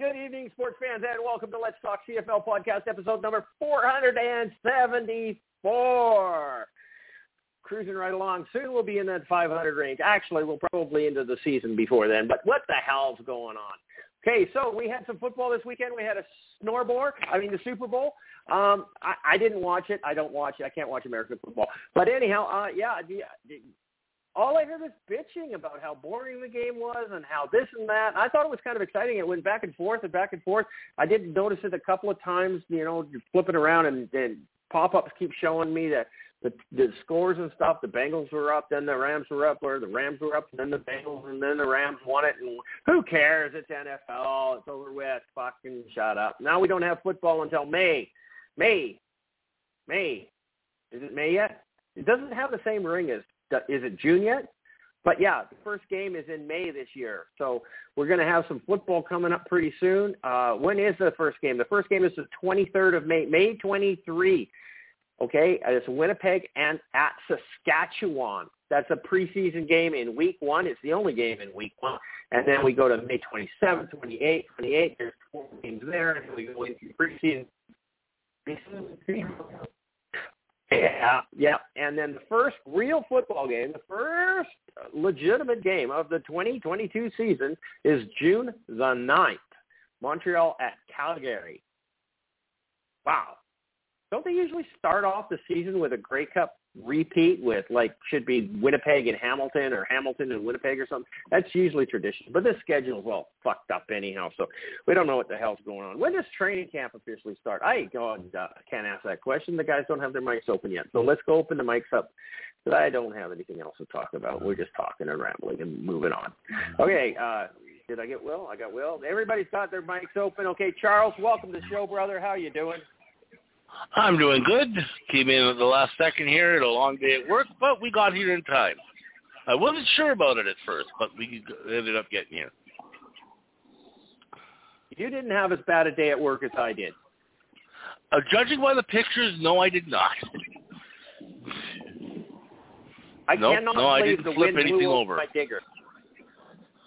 good evening, sports fans, and welcome to Let's Talk CFL podcast, episode number 474. Cruising right along. Soon we'll be in that 500 range. Actually, we'll probably into the season before then, but what the hell's going on? Okay, so we had some football this weekend. We had a snorbore, I mean the Super Bowl. Um, I, I didn't watch it. I don't watch it. I can't watch American football. But anyhow, uh, yeah, all I heard was bitching about how boring the game was and how this and that. I thought it was kind of exciting. It went back and forth and back and forth. I did notice it a couple of times, you know, flipping around and, and pop-ups keep showing me that the, the scores and stuff. The Bengals were up, then the Rams were up, or the Rams were up, then the Bengals, and then the Rams won it. And who cares? It's NFL. It's over with. Fucking shut up. Now we don't have football until May. May. May. Is it May yet? It doesn't have the same ring as is it June yet? But yeah, the first game is in May this year. So we're going to have some football coming up pretty soon. Uh, when is the first game? The first game is the 23rd of May, May 23. Okay, it's Winnipeg and at Saskatchewan. That's a preseason game in week one. It's the only game in week one. And then we go to May 27th, 28th, 28th. There's four games there. And we go into preseason. Yeah, yeah. And then the first real football game, the first legitimate game of the 2022 season is June the 9th. Montreal at Calgary. Wow. Don't they usually start off the season with a Grey Cup repeat with like should be Winnipeg and Hamilton or Hamilton and Winnipeg or something. That's usually tradition. But this schedule's all fucked up anyhow, so we don't know what the hell's going on. When does training camp officially start? I God, uh, can't ask that question. The guys don't have their mics open yet. So let's go open the mics up. Because I don't have anything else to talk about. We're just talking and rambling and moving on. Okay, uh, did I get Will? I got Will. Everybody's got their mics open. Okay, Charles, welcome to the show, brother. How you doing? I'm doing good. Came in at the last second here. Had a long day at work, but we got here in time. I wasn't sure about it at first, but we ended up getting here. You didn't have as bad a day at work as I did. Uh, judging by the pictures, no, I did not. I nope, cannot no, I believe didn't the flip wind anything blew over. my digger.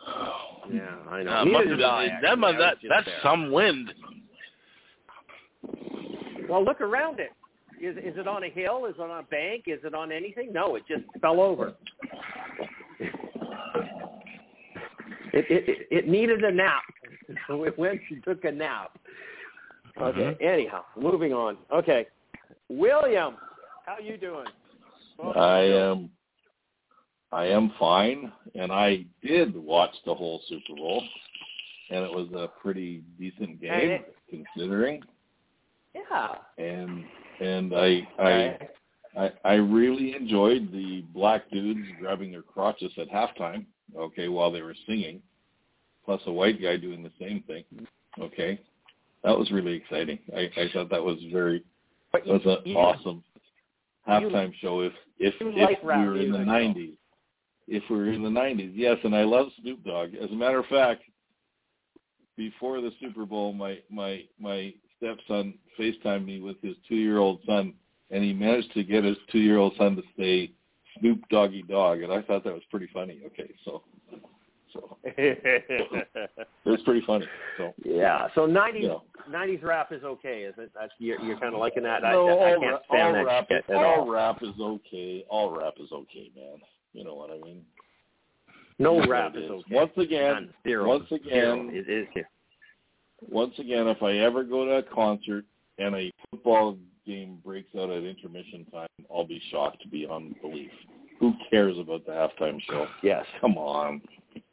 Yeah, I know. Uh, must have I, that, that, that's there. some wind. Well, look around it. Is is it on a hill? Is it on a bank? Is it on anything? No, it just fell over. It it it needed a nap, so it went and took a nap. Okay. Mm-hmm. Anyhow, moving on. Okay, William, how you doing? I am I am fine, and I did watch the whole Super Bowl, and it was a pretty decent game And considering. Yeah. And and I I I I really enjoyed the black dudes grabbing their crotches at halftime. Okay, while they were singing, plus a white guy doing the same thing. Okay, that was really exciting. I, I thought that was very that was an you- awesome halftime show. If if if we were in the nineties, if we were in the nineties, yes. And I love Snoop Dogg. As a matter of fact, before the Super Bowl, my my my stepson FaceTimed me with his two year old son, and he managed to get his two year old son to say Snoop Doggy Dogg, and I thought that was pretty funny. Okay, so so it was pretty funny. So yeah. So nineties you know. nineties rap is okay, is it? That's you're, you're kind of liking that. no, I, I all, can't stand all that rap, shit at all all. rap is okay. All rap is okay, man. You know what I mean? No rap is. it is okay. Once again, Zero. once Zero. again, It is here. Once again, if I ever go to a concert and a football game breaks out at intermission time, I'll be shocked beyond belief. Who cares about the halftime show? Yes. Come on,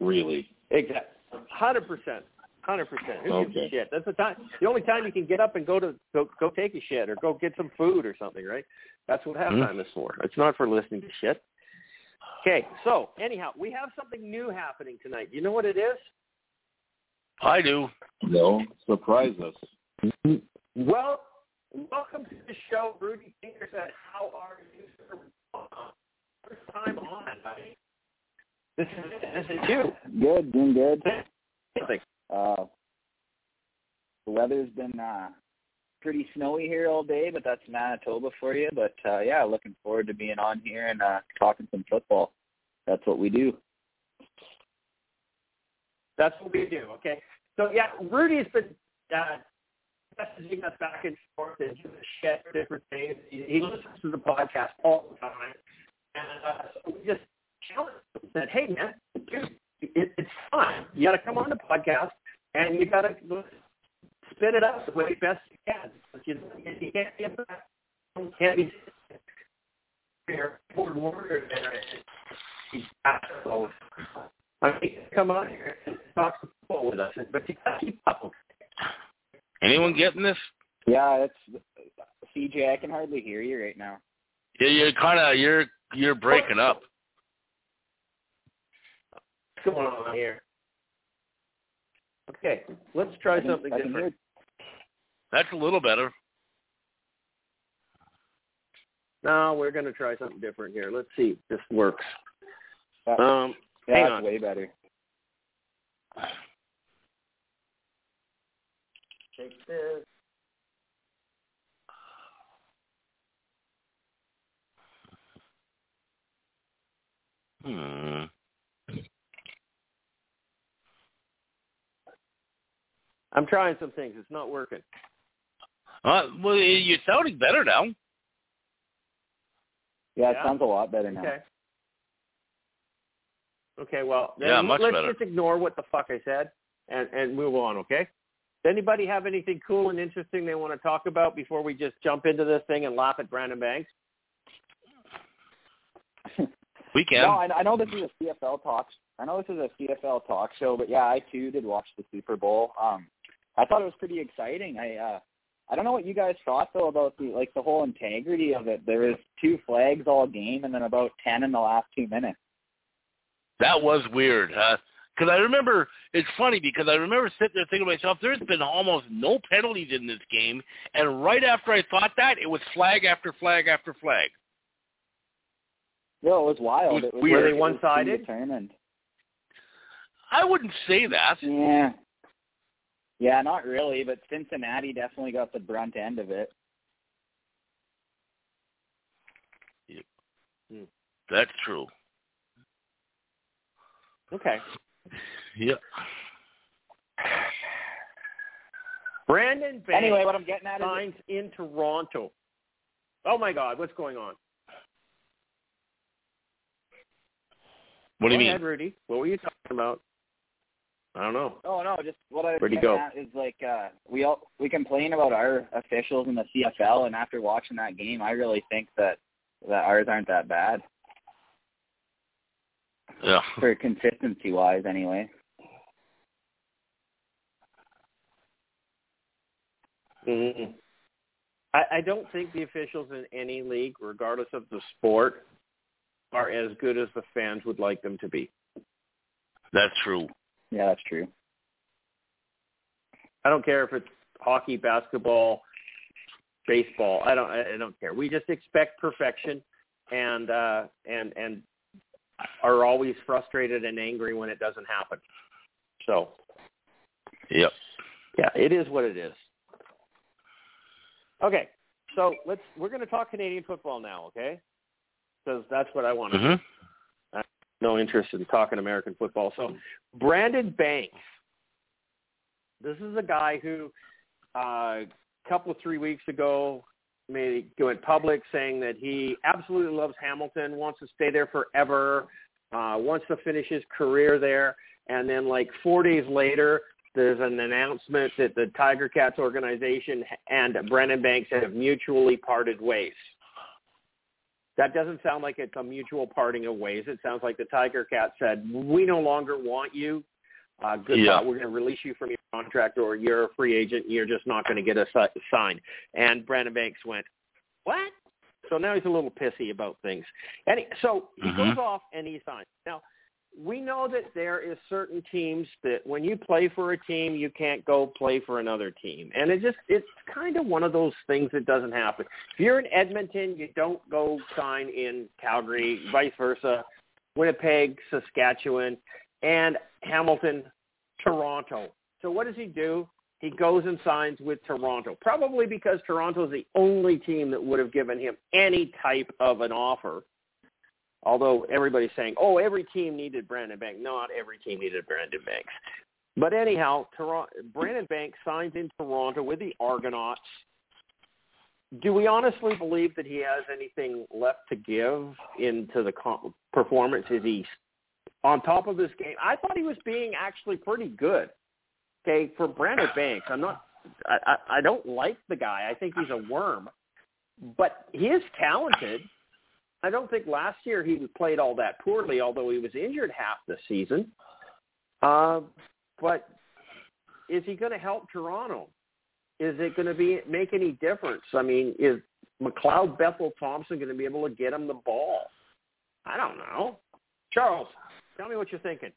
really? Exactly. Hundred percent. Hundred percent. Who gives a Okay. shit? That's the time. The only time you can get up and go to go go take a shit or go get some food or something, right? That's what mm-hmm. halftime is for. It's not for listening to shit. Okay, so anyhow, we have something new happening tonight. You know what it is? I do. No, surprise us. Well, welcome to the show, Rudy Pinkerton. How are you, sir? First time on, buddy. This is this is you. Good, doing good. Something. Uh, the weather's been uh, pretty snowy here all day, but that's Manitoba for you. But uh, yeah, looking forward to being on here and uh, talking some football. That's what we do. That's what we do. Okay. So yeah, Rudy's been uh, messaging us back and forth and us shit different things. He, he listens to the podcast all the time, and uh, so we just challenged him said, "Hey man, dude, it, it's fun. You got to come on the podcast and you got to spit it out the way best you can. But you, you can't be a can't be here word there. He's I mean, come on here and talk football with us, but you got to keep up. Anyone getting this? Yeah, it's CJ. I can hardly hear you right now. Yeah, you're kind of you're you're breaking up. What's going on here? Okay, let's try can- something different. That's a little better. No, we're going to try something different here. Let's see if this works. Um, yeah hang that's on. way better. Take this. Hmm. I'm trying some things. It's not working. Uh, well, you're sounding better now. Yeah, it Yeah? sounds a lot better now. Okay. Okay, well, then Yeah, much let's better. just ignore what the fuck I said and, and move on, okay? Does anybody have anything cool and interesting they want to talk about before we just jump into this thing and laugh at Brandon Banks? We can. No, I, I know this is a CFL talk. I know this is a CFL talk show, but yeah, I too did watch the Super Bowl. Um, I thought it was pretty exciting. I uh, I don't know what you guys thought though about the like the whole integrity of it. There was two flags all game, and then about ten in the last two minutes. That was weird, huh? Because I remember, it's funny because I remember sitting there thinking to myself, there's been almost no penalties in this game, and right after I thought that, it was flag after flag after flag. No, it was wild. It was it was weird. Were they it was one-sided? Determined. I wouldn't say that. Yeah. Yeah, not really, but Cincinnati definitely got the brunt end of it. Hmm. That's true. Okay. Yep. Brandon Banks Anyway, what I'm getting at is signs in Toronto. Oh, my God, what's going on? What do you Go mean? ahead, Rudy. What were you talking about? I don't know. Oh no, just what I was Where'd he getting go? at is like uh we all we complain about our officials in the CFL and after watching that game I really think that that ours aren't that bad. Yeah. For consistency wise anyway. Mm-mm. I, I don't think the officials in any league, regardless of the sport, are as good as the fans would like them to be. That's true. Yeah, that's true. I don't care if it's hockey, basketball, baseball. I don't. I I don't care. We just expect perfection, and uh, and and are always frustrated and angry when it doesn't happen. So Yep. yeah, it is what it is. Okay, so let's. We're going to talk Canadian football now, okay? Because that's what I want to. hmm I have no interest in talking American football. So Brandon Banks, this is a guy who uh, a couple of three weeks ago made went public saying that he absolutely loves Hamilton, wants to stay there forever, uh, wants to finish his career there, and then like four days later. There's an announcement that the Tiger Cats organization and Brandon Banks have mutually parted ways. That doesn't sound like it's a mutual parting of ways. It sounds like the Tiger Cat said, "We no longer want you. Uh, goodbye. Yeah. We're going to release you from your contract, or you're a free agent. You're just not going to get a si- sign." And Brandon Banks went, "What?" So now he's a little pissy about things. And he, so he Mhm. goes off and he signs. Now, we know that there is certain teams that when you play for a team, you can't go play for another team. And it just it's kind of one of those things that doesn't happen. If you're in Edmonton, you don't go sign in Calgary, vice versa, Winnipeg, Saskatchewan, and Hamilton, Toronto. So what does he do? He goes and signs with Toronto, probably because Toronto is the only team that would have given him any type of an offer. Although everybody's saying, "Oh, every team needed Brandon Banks." Not every team needed Brandon Banks. But anyhow, Toronto, Brandon Banks signs in Toronto with the Argonauts. Do we honestly believe that he has anything left to give into the performance? Is he on top of his game? I thought he was being actually pretty good. Okay, for Brandon Banks, I'm not. I, I, I don't like the guy. I think he's a worm, but he is talented. I don't think last year he played all that poorly, although he was injured half the season. Uh, but is he going to help Toronto? Is it going to be make any difference? I mean, is McLeod Bethel Thompson going to be able to get him the ball? I don't know. Charles, tell me what you're thinking.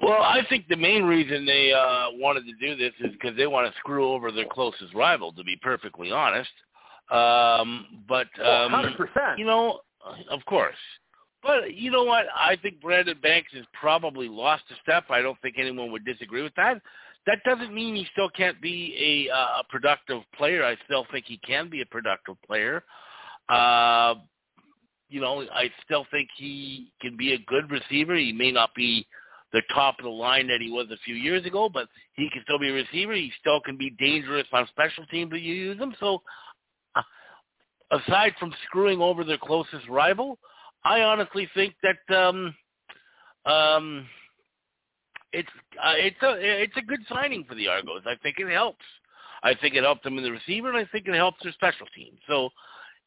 Well, I think the main reason they uh, wanted to do this is because they want to screw over their closest rival. To be perfectly honest, um, but um, Hundred percent. you know, of course. But you know what? I think Brandon Banks has probably lost a step. I don't think anyone would disagree with that. That doesn't mean he still can't be a, uh, a productive player. I still think he can be a productive player. Uh, you know, I still think he can be a good receiver. He may not be the top of the line that he was a few years ago, but he can still be a receiver. He still can be dangerous on special teams if you use him. So, uh, aside from screwing over their closest rival, I honestly think that um, um, it's uh, it's a it's a good signing for the Argos. I think it helps. I think it helped them in the receiver, and I think it helps their special team. So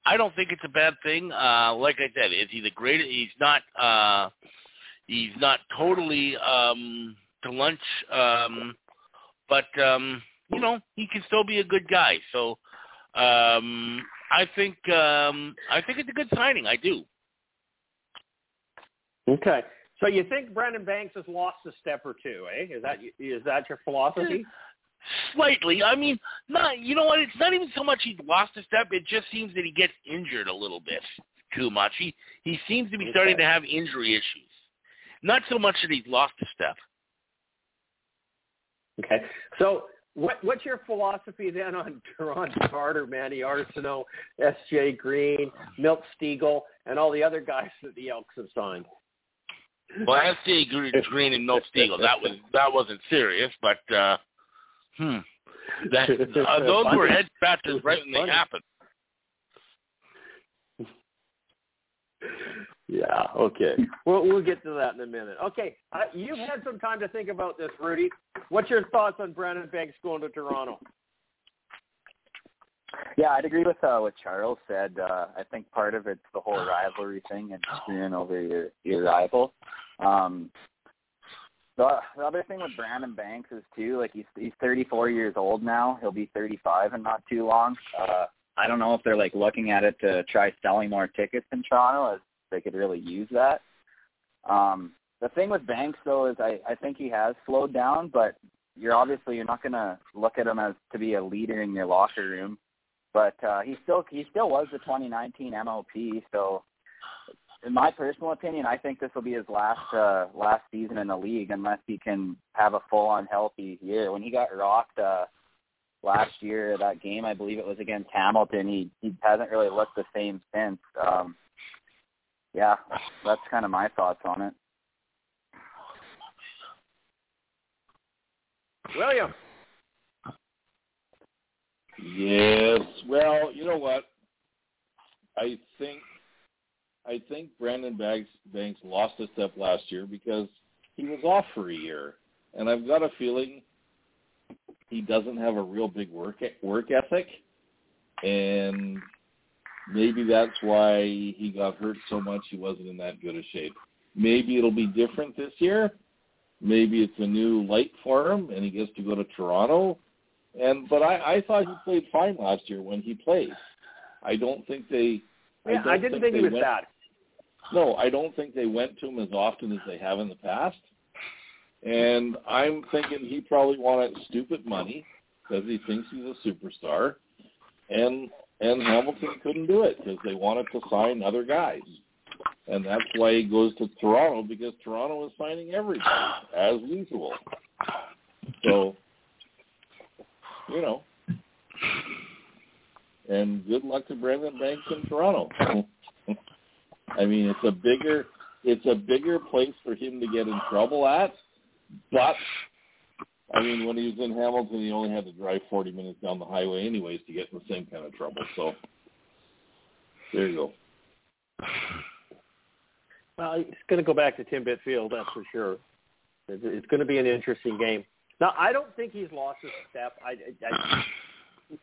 I don't think it's a bad thing. Uh, like I said, is he the greatest? He's not. Uh, he's not totally um, to lunch, um, but um, you know he can still be a good guy. So um, I think um, I think it's a good signing. I do. Okay. So you think Brandon Banks has lost a step or two, eh? Is that is that your philosophy? Slightly. I mean, not. You know what? It's not even so much he's lost a step. It just seems that he gets injured a little bit too much. He he seems to be starting to have injury issues. Not so much that he's lost a step. Okay. So what what's your philosophy then on Duron Carter, Manny Arceneaux, S.J. Green, Milt Stegall, and all the other guys that the Elks have signed? Well, S.J. Green, Green and Milt Stegall, that was that wasn't serious, but uh, hmm, that uh, those were head scratchers right when they happened. Yeah. Okay. We'll we'll get to that in a minute. Okay. Uh, you've had some time to think about this, Rudy. What's your thoughts on Brandon Banks going to Toronto? Yeah, I'd agree with uh, what Charles said. Uh, I think part of it's the whole rivalry thing and screwing over your your rival. Um, the the other thing with Brandon Banks is too like he's he's 34 years old now. He'll be 35 in not too long. Uh, I don't know if they're like looking at it to try selling more tickets in Toronto as they could really use that. Um, the thing with Banks though is I I think he has slowed down, but you're obviously you're not going to look at him as to be a leader in your locker room but uh, he still he still was the 2019 MOP. So, in my personal opinion, I think this will be his last uh, last season in the league unless he can have a full on healthy year. When he got rocked uh, last year, that game I believe it was against Hamilton, he he hasn't really looked the same since. Um, yeah, that's kind of my thoughts on it. William. Yes. Well, you know what? I think I think Brandon Banks Banks lost a step last year because he was off for a year, and I've got a feeling he doesn't have a real big work e, work ethic, and maybe that's why he got hurt so much. He wasn't in that good a shape. Maybe it'll be different this year. Maybe it's a new light for him, and he gets to go to Toronto. And but I, I thought he played fine last year when he played. I don't think they. Yeah, I, I, didn't think, think, he was went, bad. No, I don't think they went to him as often as they have in the past. And I'm thinking he probably wanted stupid money because he thinks he's a superstar, and and Hamilton couldn't do it because they wanted to sign other guys, and that's why he goes to Toronto because Toronto is signing everybody as usual. So, you know, and good luck to Brandon Banks in Toronto. I mean, it's a bigger it's a bigger place for him to get in trouble at, but I mean, when he was in Hamilton, he only had to drive 40 minutes down the highway anyways to get in the same kind of trouble. So there you go. Well, it's going to go back to Timbit Field, that's for sure. It's going to be an interesting game. Now, I don't think he's lost a step. I, I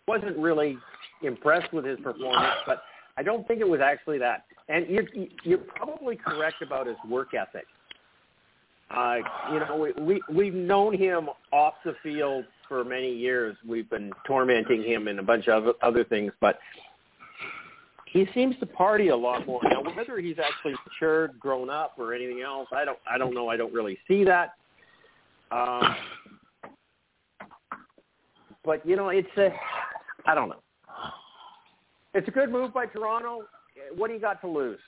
wasn't really impressed with his performance, but I don't think it was actually that. And you're, you're probably correct about his work ethic. Uh, you know, we, we we've known him off the field for many years. We've been tormenting him and a bunch of other things, but he seems to party a lot more now. Whether he's actually matured, grown up, or anything else, I don't I don't know. I don't really see that. Um, but you know, it's a I don't know. It's a good move by Toronto. What do you got to lose?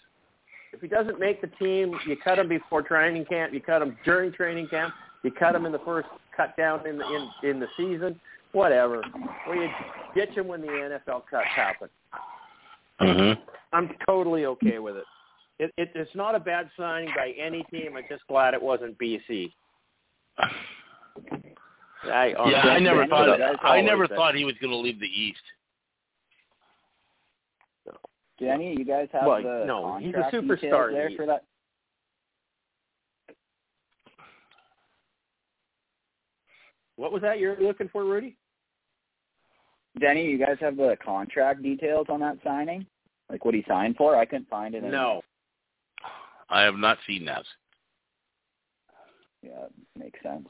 If he doesn't make the team, you cut him before training camp. You cut him during training camp. You cut him in the first cut down in the in, in the season. Whatever. Or you ditch him when the NFL cuts happen. Mm-hmm. I'm totally okay with it. It, it. It's not a bad signing by any team. I'm just glad it wasn't BC. I, Yeah, I never thought I never thought he was going to leave the East. Do any of you guys have Well, the no, he's a contract superstar details there for that? What was that you're looking for, Rudy? Denny, you guys have the contract details on that signing? Like what he signed for? I couldn't find it. in- No. I have not seen that. Yeah, makes sense.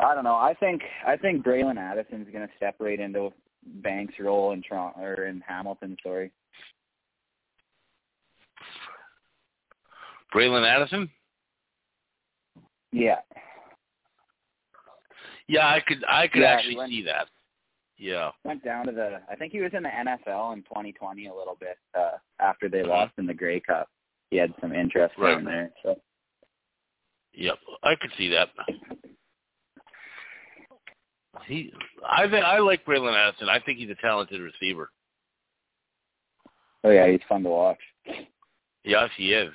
I don't know. I think I think Bralon Addison's going to step right into Banks' role in Toronto or in Hamilton. Sorry. Bralon Addison? Yeah. Yeah, I could I could Yeah, actually went- see that. Yeah. Went down to the. I think he was in the NFL in 2020 a little bit uh, after they Mhm. lost in the Grey Cup. He had some interest Right. down there. So Yep. I could see that. He I think I like Bralon Addison. I think he's a talented receiver. oh yeah, he's fun to watch. Yes, he is.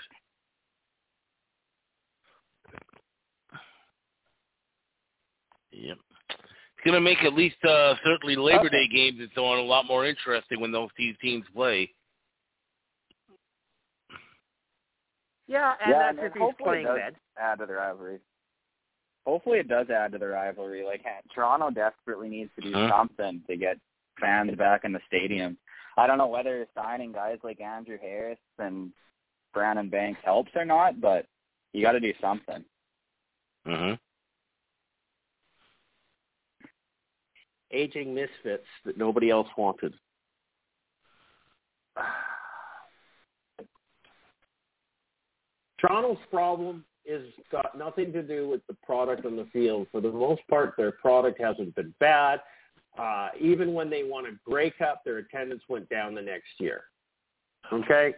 Yep. It's going to make at least uh, certainly Labor Okay. Day games and so on a lot more interesting when those two teams play. Yeah, and Yeah, that's and if he's playing it then. add to the rivalry. Hopefully, it does add to the rivalry. Like Toronto desperately needs to do Huh? something to get fans back in the stadium. I don't know whether signing guys like Andrew Harris and Brandon Banks helps or not, but you got to do something. Mm-hmm. Aging misfits that nobody else wanted. Toronto's problem is got nothing to do with the product on the field. For the most part, their product hasn't been bad. Uh, even when they won a Grey Cup, their attendance went down the next year. Okay?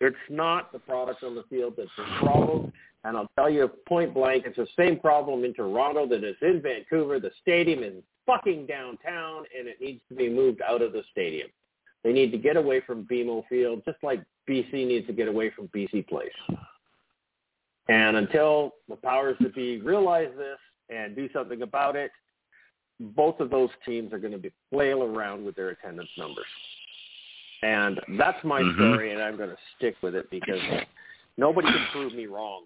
It's not the product on the field that's the problem. And I'll tell you point blank, it's the same problem in Toronto that is in Vancouver. The stadium is fucking downtown, and it needs to be moved out of the stadium. They need to get away from BMO Field, just like BC needs to get away from BC Place. And until the powers that be realize this and do something about it, both of those teams are going to be flail around with their attendance numbers. And that's my Mhm. story, and I'm going to stick with it because nobody can prove me wrong.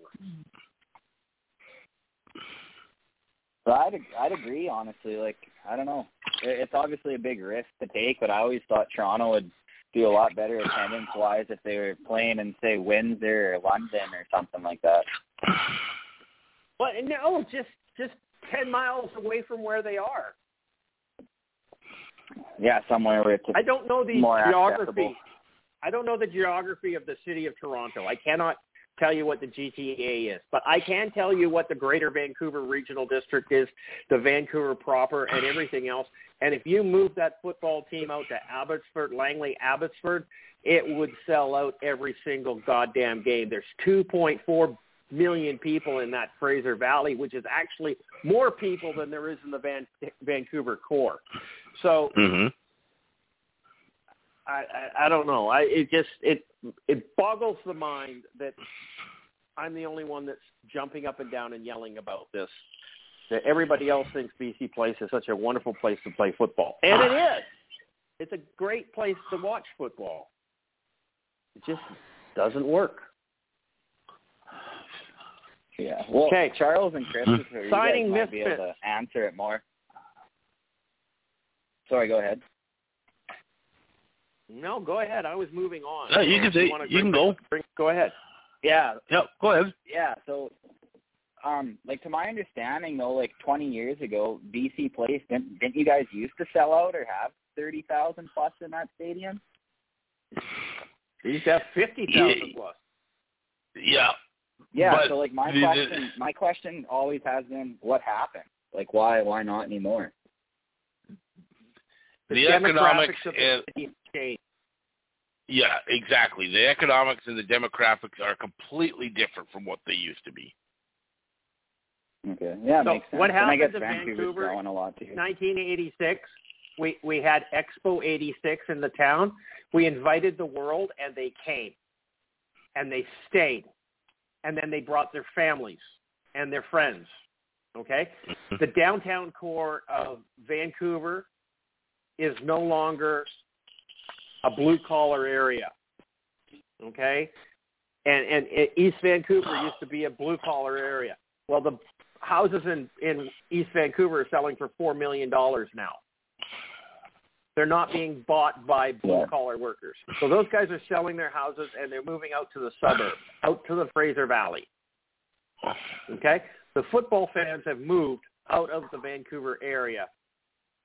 But I'd I'd agree honestly. Like I don't know, it's obviously a big risk to take, but I always thought Toronto would do a lot better attendance wise if they were playing in say Windsor or London or something like that. But no, just just ten miles away from where they are. Yeah, somewhere where it's I don't know the geography. accessible. I don't know the geography of the city of Toronto. I cannot tell you what the GTA is, but I can tell you what the Greater Vancouver Regional District is, the Vancouver proper, and everything else. And if you move that football team out to Abbotsford, Langley, Abbotsford, it would sell out every single goddamn game. There's 2.4 million people in that Fraser Valley, which is actually more people than there is in the Van- Vancouver core. So hmm I, I I don't know. I it just it it boggles the mind that I'm the only one that's jumping up and down and yelling about this. That everybody else thinks BC Place is such a wonderful place to play football, and it is. It's a great place to watch football. It just doesn't work. Yeah. Well, Okay. Charles and Chris, Hmm. you Signing guys might be able to answer it more. Sorry, go ahead. No, go ahead. I was moving on. No, you can say- wanna you can go. bring- Go ahead. Yeah, Yep. Go ahead. yeah. So, um, like to my understanding, though, like 20 years ago, BC Place didn't didn't you guys used to sell out or have 30,000 plus in that stadium? They used to have fifty thousand Yeah. plus. Yeah. Yeah. But so, like my the- the- question, my question always has been, what happened? Like, why why not anymore? The demographics economics of the city changed. yeah, exactly. The economics and the demographics are completely different from what they used to be. Okay. Yeah, So makes sense. what and I guess happened to Vancouver's Vancouver- growing a lot too. 1986, we we had Expo 86 in the town. We invited the world, and they came, and they stayed, and then they brought their families and their friends. Okay, mm-hmm. the downtown core of Vancouver is no longer a blue collar area. Okay, and and East Vancouver used to be a blue collar area. Well, the houses in in East Vancouver are selling for four million dollars now. They're not being bought by blue collar workers. So those guys are selling their houses and they're moving out to the suburbs, out to the Fraser Valley. Okay? The football fans have moved out of the Vancouver area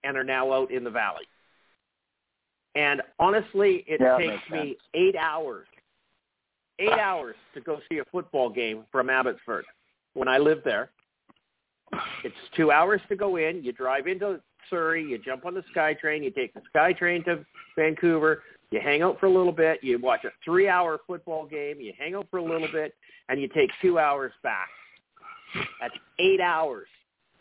and are now out in the valley. And honestly, it Yeah, takes me eight hours, eight hours to go see a football game from Abbotsford. When I lived there, it's two hours to go in. You drive into Surrey, you jump on the SkyTrain, you take the SkyTrain to Vancouver, you hang out for a little bit, you watch a three-hour football game, you hang out for a little bit, and you take two hours back. That's eight hours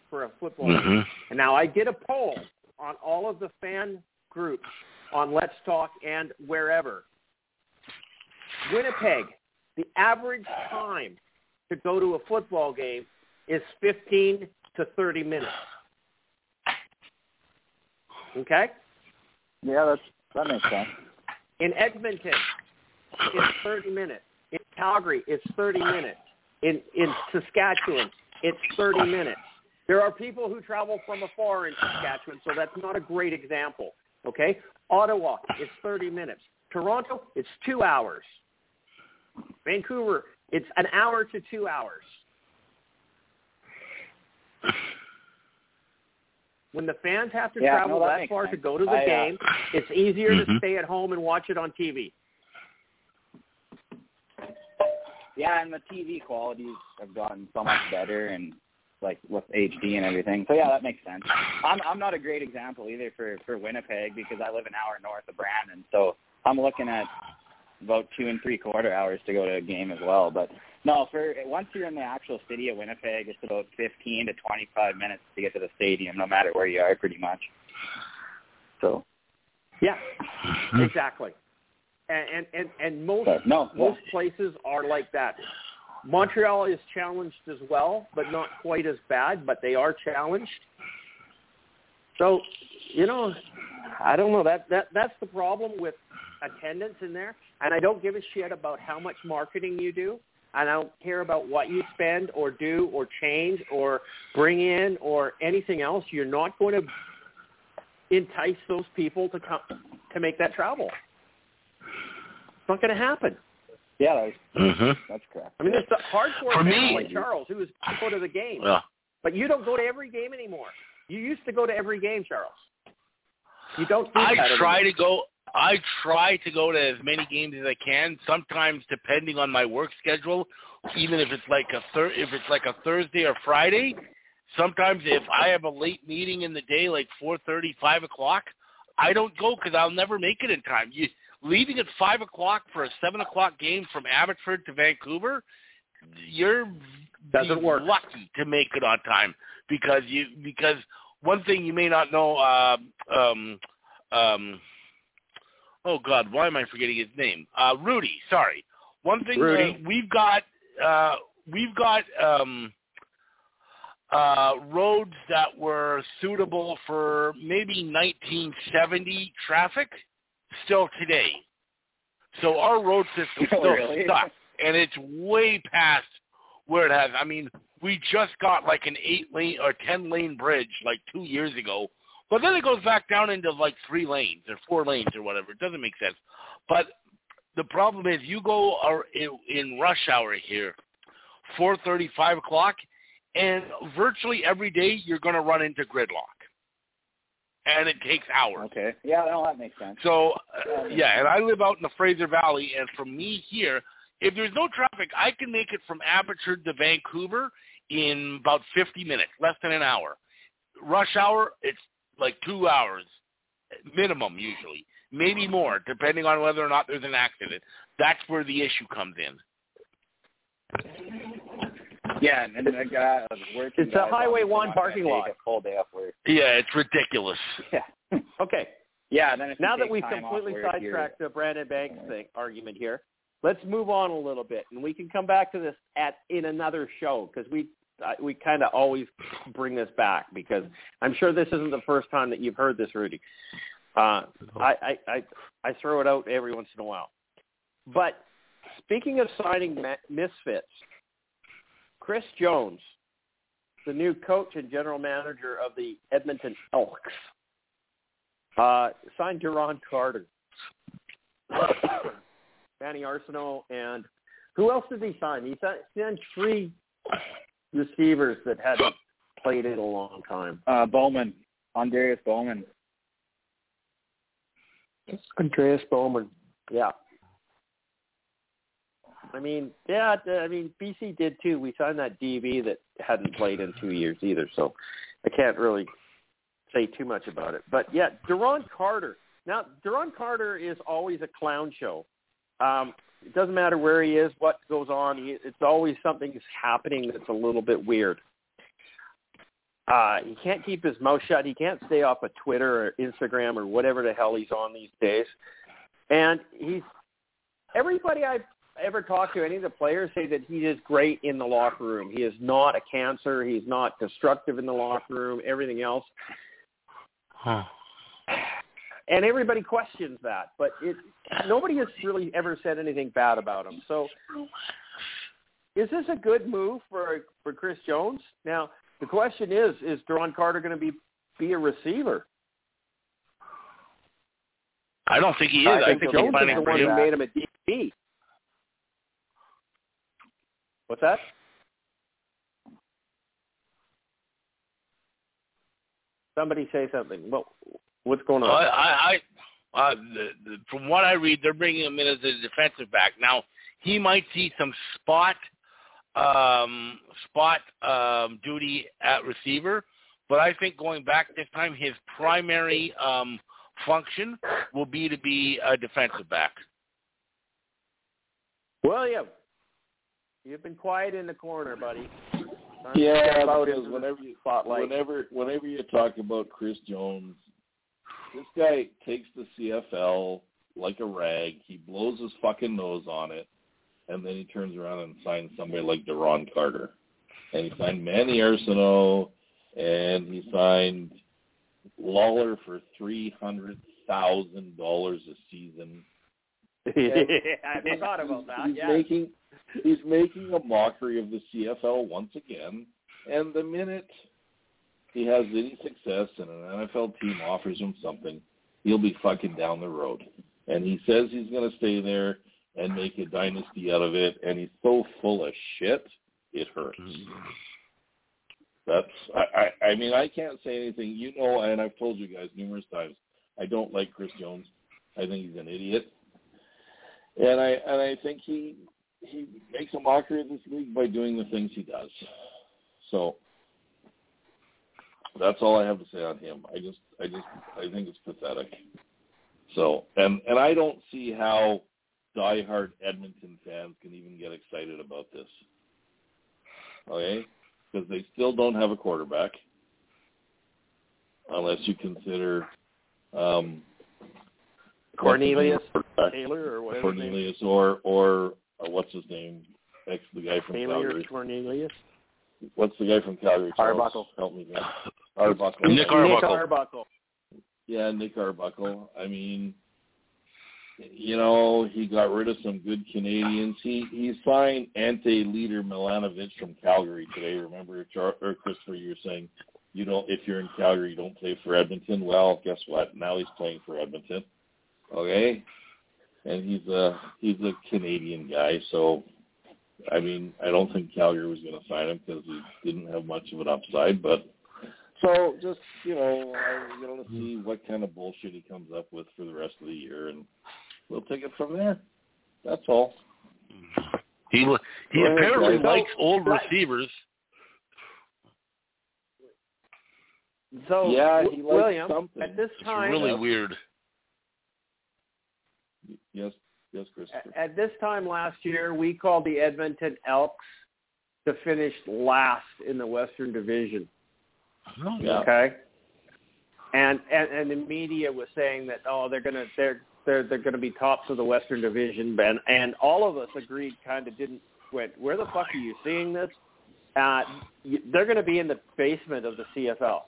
for a football game. hmm And now I did a poll on all of the fan groups on Let's Talk and wherever. Winnipeg, the average time to go to a football game is 15 to 30 minutes. Okay? Yeah, that's that makes sense. In Edmonton, it's 30 minutes. In Calgary, it's 30 minutes. In in Saskatchewan, it's 30 minutes. There are people who travel from afar in Saskatchewan, so that's not a great example. Okay? Ottawa, it's 30 minutes. Toronto, it's two hours. Vancouver, it's an hour to two hours. When the fans have to Yeah, travel no, that that makes far to go to the I, uh, game, it's easier to Mhm. stay at home and watch it on TV. Yeah, and the TV qualities have gotten so much better, and like with HD and everything. So yeah, that makes sense. I'm I'm not a great example either for for Winnipeg because I live an hour north of Brandon, so I'm looking at about two and three quarter hours to go to a game as well. But no, for once you're in the actual city of Winnipeg, it's about 15 to 25 minutes to get to the stadium, no matter where you are, pretty much. So, Yeah, mm-hmm. exactly. And and and, and most but no, yeah. most places are like that. Montreal is challenged as well, but not quite as bad, but they are challenged. So, you know, I don't know that that that's the problem with attendance in there. And I don't give a shit about how much marketing you do. And I don't care about what you spend or do or change or bring in or anything else. You're not going to entice those people to come to make that travel. It's not going to happen. Yeah, that's, hmm that's correct. I mean, there's the hardcore For me- like Charles, who was go to the game. Yeah. But you don't go to every game anymore. You used to go to every game, Charles. You don't. Do I that try anymore. to go. I try to go to as many games as I can. Sometimes, depending on my work schedule, even if it's like a thir- if it's like a Thursday or Friday. Sometimes, if I have a late meeting in the day, like four thirty, five o'clock, I don't go because I'll never make it in time. You leaving at five o'clock for a seven o'clock game from Abbotsford to Vancouver, you're Doesn't work. lucky to make it on time because you because one thing you may not know. Uh, um, um, oh God, why am I forgetting his name? Uh, Rudy. Sorry. One thing Rudy. Uh, we've got uh, we've got um, uh, roads that were suitable for maybe 1970 traffic still today. So our road system Oh, still really? sucks, and it's way past where it has. I mean, we just got like an eight lane or ten lane bridge like two years ago, but then it goes back down into like three lanes or four lanes or whatever. It doesn't make sense. But the problem is, you go in rush hour here, four thirty, five o'clock, and virtually every day you're going to run into gridlock, and it takes hours. Okay. Yeah, no, that makes sense. So uh, yeah, and I live out in the Fraser Valley, and from me here, if there's no traffic, I can make it from Abbotsford to Vancouver in about 50 minutes, less than an hour. Rush hour, it's like two hours minimum usually, maybe more, depending on whether or not there's an accident. That's where the issue comes in. Yeah, and, and the guy was working. It's a Highway on- one parking lot. Full day off work. Yeah, it's ridiculous. Yeah. Okay. yeah. Then if Now that we've completely sidetracked the Brandon Banks thing argument here, let's move on a little bit, and we can come back to this at in another show because we I, we kind of always bring this back because I'm sure this isn't the first time that you've heard this, Rudy. Uh, I, I I I throw it out every once in a while. But speaking of signing misfits, Chris Jones, the new coach and general manager of the Edmonton Elks, uh, signed Duron Carter, Danny Arceneaux, and who else did he sign? He si- signed three receivers that hadn't played in a long time. uh, Bowman, Adarius Bowman. Adarius Bowman. Yeah. I mean, yeah, I mean, BC did too. We signed that DB that hadn't played in two years either, so I can't really say too much about it. But yeah, Duron Carter. Now, Duron Carter is always a clown show. Um, it doesn't matter where he is, what goes on. He, it's always something is happening that's a little bit weird. Uh, he can't keep his mouth shut. He can't stay off of Twitter or Instagram or whatever the hell he's on these days. And he's everybody I've ever talked to, any of the players say that he is great in the locker room. He is not a cancer. He's not destructive in the locker room. Everything else, and everybody questions that. But it nobody has really ever said anything bad about him. So, is this a good move for for Chris Jones? Now, the question is: Is Duron Carter going to be be a receiver? I don't think he is. I I, think think, he'll he's Jones is the one who made him a DB. What's that? Somebody say something. Well, what's going on? I, I uh, the, the, from what I read, they're bringing him in as a defensive back. Now he might see some spot, um, spot um, duty at receiver, but I think going back this time, his primary um, function will be to be a defensive back. Well, yeah. You've been quiet in the corner, buddy. Time Yeah, step out because whenever you, spotlight. whenever whenever you talk about Chris Jones, this guy takes the CFL like a rag. He blows his fucking nose on it, and then he turns around and signs somebody like Duron Carter, and he signed Manny Arceneaux, and he signed Lawler for three hundred thousand dollars a season. I forgot about that. He's Yeah. making he's making a mockery of the CFL once again. And the minute he has any success and an NFL team offers him something, he'll be fucking down the road. And he says he's going to stay there and make a dynasty out of it. And he's so full of shit, it hurts. Mm-hmm. That's I, I I mean I can't say anything. You know, and I've told you guys numerous times. I don't like Chris Jones. I think he's an idiot, and I and I think he he makes a mockery of this league by doing the things he does. So that's all I have to say on him. I just I just I think it's pathetic. So and and I don't see how diehard Edmonton fans can even get excited about this. Okay, because they still don't have a quarterback, unless you consider um, Cornelius Taylor or whatever. Cornelius or or uh, what's his name? Ex the guy from Taylor Calgary. Cornelius. What's the guy from Calgary? Charles? Arbuckle. Help me, man. Arbuckle. Nick Nick Arbuckle. Arbuckle. Yeah, Nick Arbuckle. I mean, you know, he got rid of some good Canadians. He he signed Ante Litre Milanovic from Calgary today. Remember, Char- or Christopher, you were saying you don't if you're in Calgary, you don't play for Edmonton. Well, guess what? Now he's playing for Edmonton. Okay, and he's a he's a Canadian guy, so I mean, I don't think Calgary was going to sign him because he didn't have much of an upside. But so just you know, I'm going to see what kind of bullshit he comes up with for the rest of the year, and we'll take it from there. That's all. He he Go apparently guys. likes old Right. receivers. So yeah, W- he likes William, something. at this It's time, really weird. Yes, yes, Christopher. at this time last year, we called the Edmonton Elks to finish last in the Western Division. Yeah. Okay. And, and and the media was saying that oh they're gonna they're they're they're gonna be tops of the Western Division, Ben, and all of us agreed. Kind of didn't went. Where the fuck are you seeing this? Uh, they're going to be in the basement of the CFL.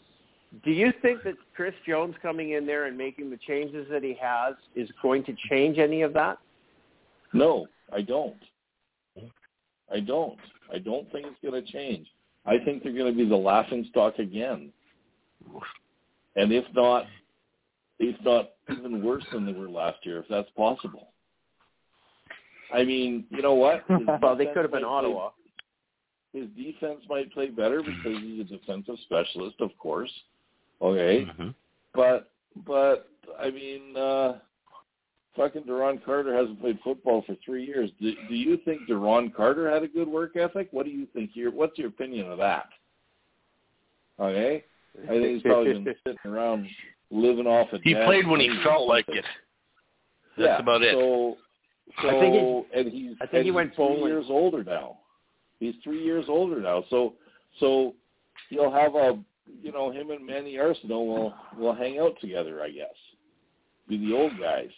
Do you think that Chris Jones coming in there and making the changes that he has is going to change any of that? No, I don't. I don't. I don't think it's going to change. I think they're going to be the laughing stock again, and if not, if not even worse than they were last year, if that's possible. I mean, you know what? Well, they could have been might play- Ottawa. His defense might play better because he's a defensive specialist, of course. Okay, Mhm. but but I mean, uh fucking Duron Carter hasn't played football for three years. Do, do you think Duron Carter had a good work ethic? What do you think? Your what's your opinion of that? Okay, I think he's probably been sitting around living off of. He played when he felt like it. That's yeah, about it. So, so I think he- and he's I think and he went three bowling. years older now. He's three years older now. So so you'll have a you know him and Manny Arceneaux will will hang out together. I guess be the old guys.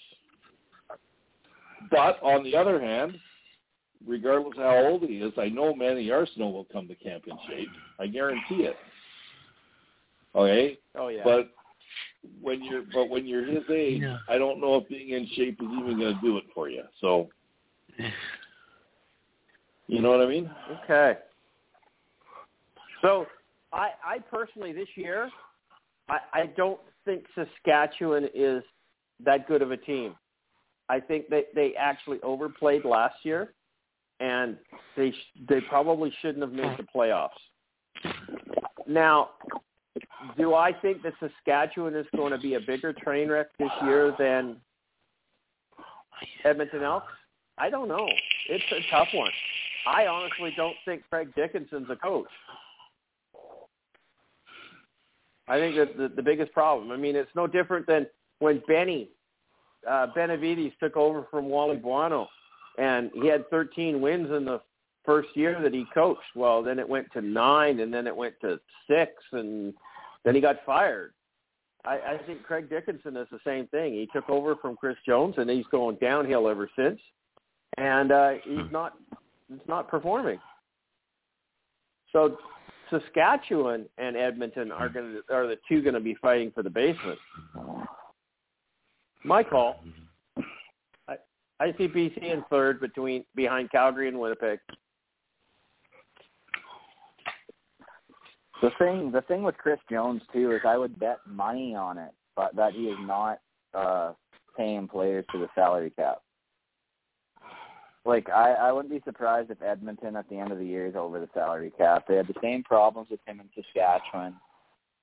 But on the other hand, regardless of how old he is, I know Manny Arceneaux will come to camp in shape. I guarantee it. Okay, Oh yeah. but when you're but when you're his age, Yeah. I don't know if being in shape is even going to do it for you. So, you know what I mean? Okay. So I I personally this year I I don't think Saskatchewan is that good of a team. I think that they actually overplayed last year and they they probably shouldn't have made the playoffs. Now, do I think that Saskatchewan is going to be a bigger train wreck this year than Edmonton Elks? I don't know. It's a tough one. I honestly don't think Craig Dickenson's a coach. I think that the, the biggest problem. I mean, it's no different than when Benny uh, Benevides took over from Wally Buono, and he had 13 wins in the first year that he coached. Well, then it went to nine, and then it went to six, and then he got fired. I, I think Craig Dickenson is the same thing. He took over from Chris Jones, and he's going downhill ever since. And uh, he's not he's not performing. So Saskatchewan and Edmonton are going to are the two going to be fighting for the basement. My call. I, I see BC in third between behind Calgary and Winnipeg. The thing, the thing with Chris Jones too is I would bet money on it, but that he is not uh paying players to the salary cap. Like I, I wouldn't be surprised if Edmonton at the end of the year is over the salary cap. They had the same problems with him in Saskatchewan.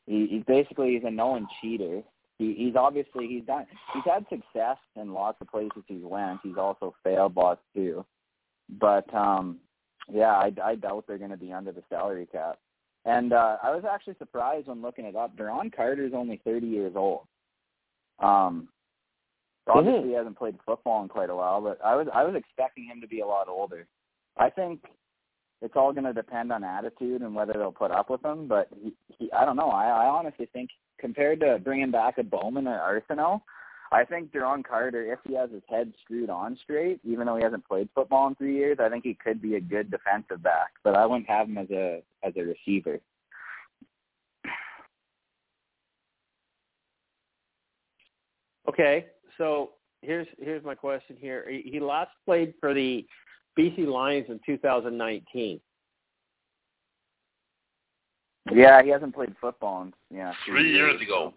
He, he's basically he's a known cheater. He, he's obviously he's done he's had success in lots of places he's went. He's also failed lots too. But um yeah, I, I doubt they're going to be under the salary cap. And uh, I was actually surprised when looking it up. Duron Carter is only 30 years old. Um, obviously Mhm. he hasn't played football in quite a while, but I was I was expecting him to be a lot older. I think it's all going to depend on attitude and whether they'll put up with him. But he, he I don't know. I, I honestly think compared to bringing back a Bowman or Arceneaux, I think Duron Carter, if he has his head screwed on straight, even though he hasn't played football in three years, I think he could be a good defensive back. But I wouldn't have him as a as a receiver. Okay, so here's here's my question here. He, he last played for the BC Lions in 2019. Yeah, he hasn't played football in yeah Three years ago.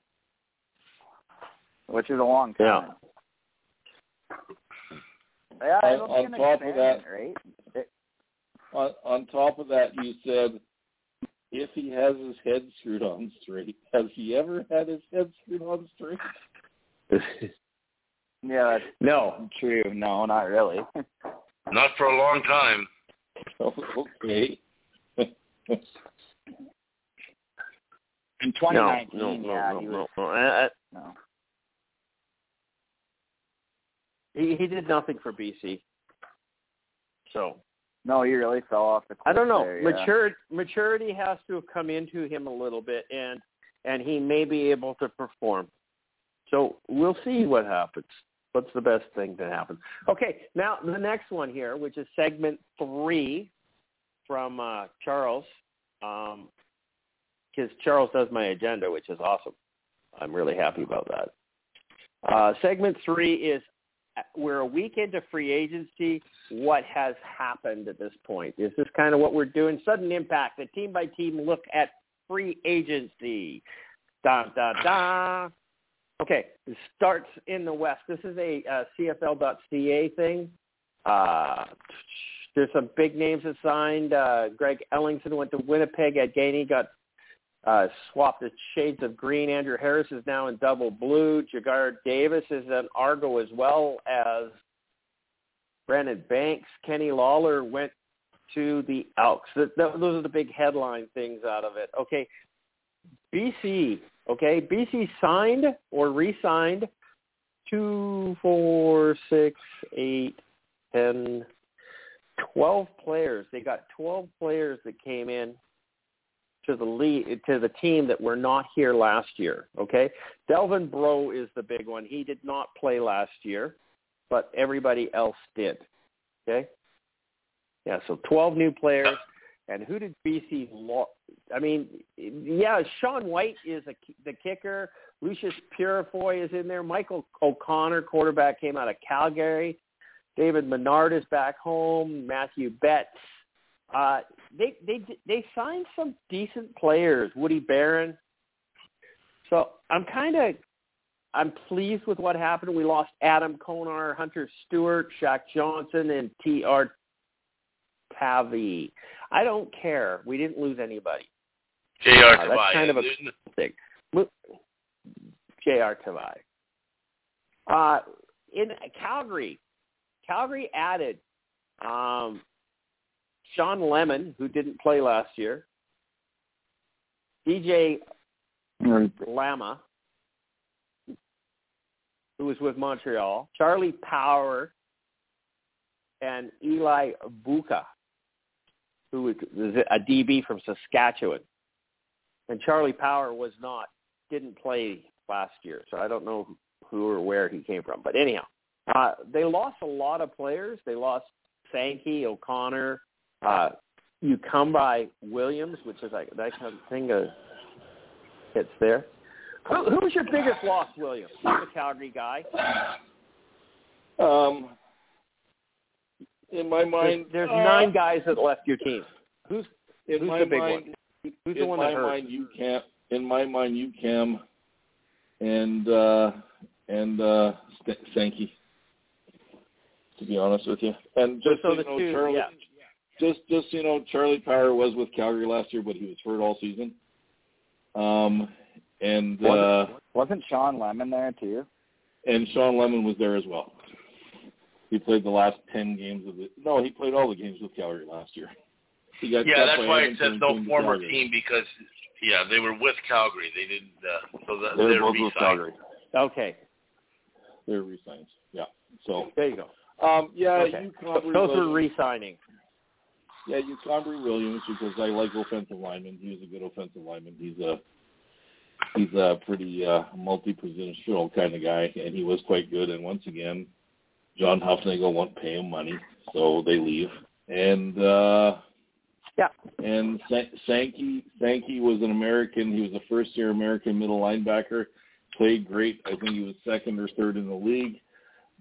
which is a long time. Yeah, On- on top of that- right? It, On, on top of that, you said if he has his head screwed on straight, has he ever had his head screwed on straight? yeah, that's no, true. No, not really. Not for a long time. okay. In 2019, no, no, yeah, no, he was no. I, I, no. he he did nothing for BC. So No, he really fell off the. I don't know. There, yeah. Maturity maturity has to have come into him a little bit, and and he may be able to perform. So we'll see what happens. What's the best thing to happen? Okay, now the next one here, which is segment three from uh, Charles, because Charles does my agenda, which is awesome. I'm really happy about that. Uh, segment three is uh, we're a week into free agency. What has happened at this point? Is this kind of what we're doing? Sudden impact, a team by team look at free agency. Da da da. Okay, it starts in the West. This is a uh, CFL.ca thing. Uh, there's some big names that signed. Uh, Greg Ellingson went to Winnipeg. Ed Gainey got uh, swapped the shades of green. Andrew Harris is now in double blue. Jagard Davis is in Argo as well as Brandon Banks. Kenny Lawler went to the Elks. Th- th- those are the big headline things out of it. Okay, BC. Okay, BC signed or re-signed two, four, six, eight, ten, twelve players. They got twelve players that came in to the lead to the team that were not here last year. Okay, Delvin Breaux is the big one. He did not play last year, but everybody else did. Okay, yeah. So twelve new players. And who did BC? Lo- I mean, yeah, Sean Whyte is a, the kicker. Lucius Purifoy is in there. Michael O'Connor, quarterback, came out of Calgary. David Menard is back home. Matthew Betts. Uh, they they they signed some decent players. Woody Baron. So I'm kind of I'm pleased with what happened. We lost Adam Konar, Hunter Stewart, Shaq Johnson, and T.R. Tavai. I don't care. We didn't lose anybody. J.R. Uh, that's kind of a- Thing. J.R. Tavai. Uh, in Calgary, Calgary added um, Shawn Lemon, who didn't play last year, DJ Lama, who was with Montreal, Charlie Power, and Eli Buka, who was a DB from Saskatchewan. And Charlie Power was not, didn't play last year, so I don't know who or where he came from. But anyhow, uh, they lost a lot of players. They lost Sankey, O'Connor, uh, Ucambre Williams, which is like that kind of thing uh, hits there. Who, who's your biggest loss, Williams? You're the Calgary guy. Um, in my mind, There's, there's uh, nine guys that left your team. Who's In who's my the big mind, one? Who's the in one my that hurt? mind, you can't. In my mind, you Cam, and uh, and uh, St- Sankey. to be honest with you. And just So you know, two- Charlie, yeah. just just you know, Charlie Power was with Calgary last year, but he was hurt all season. Um, and uh, Wasn't Shawn Lemon there too? and Shawn Lemon was there as well. He played the last ten games of the. No, he played all the games with Calgary last year. He got Yeah, that's why it says no former Calgary. team because yeah, they were with Calgary. They didn't. Uh, so that, They're they're both with. Calgary. Okay, They're re-signs. Yeah. So, there you go. um, yeah, Okay. you Conbury those were Williams- re-signing. Yeah, Ucambre Williams because I like offensive linemen. He was a good offensive lineman. He's a he's a pretty uh, multi-positional kind of guy, and he was quite good. And once again, John Hufnagel won't pay him money, so they leave. And uh, Yeah. and Sankey Sankey was an American. He was a first-year American middle linebacker. Played great. I think he was second or third in the league.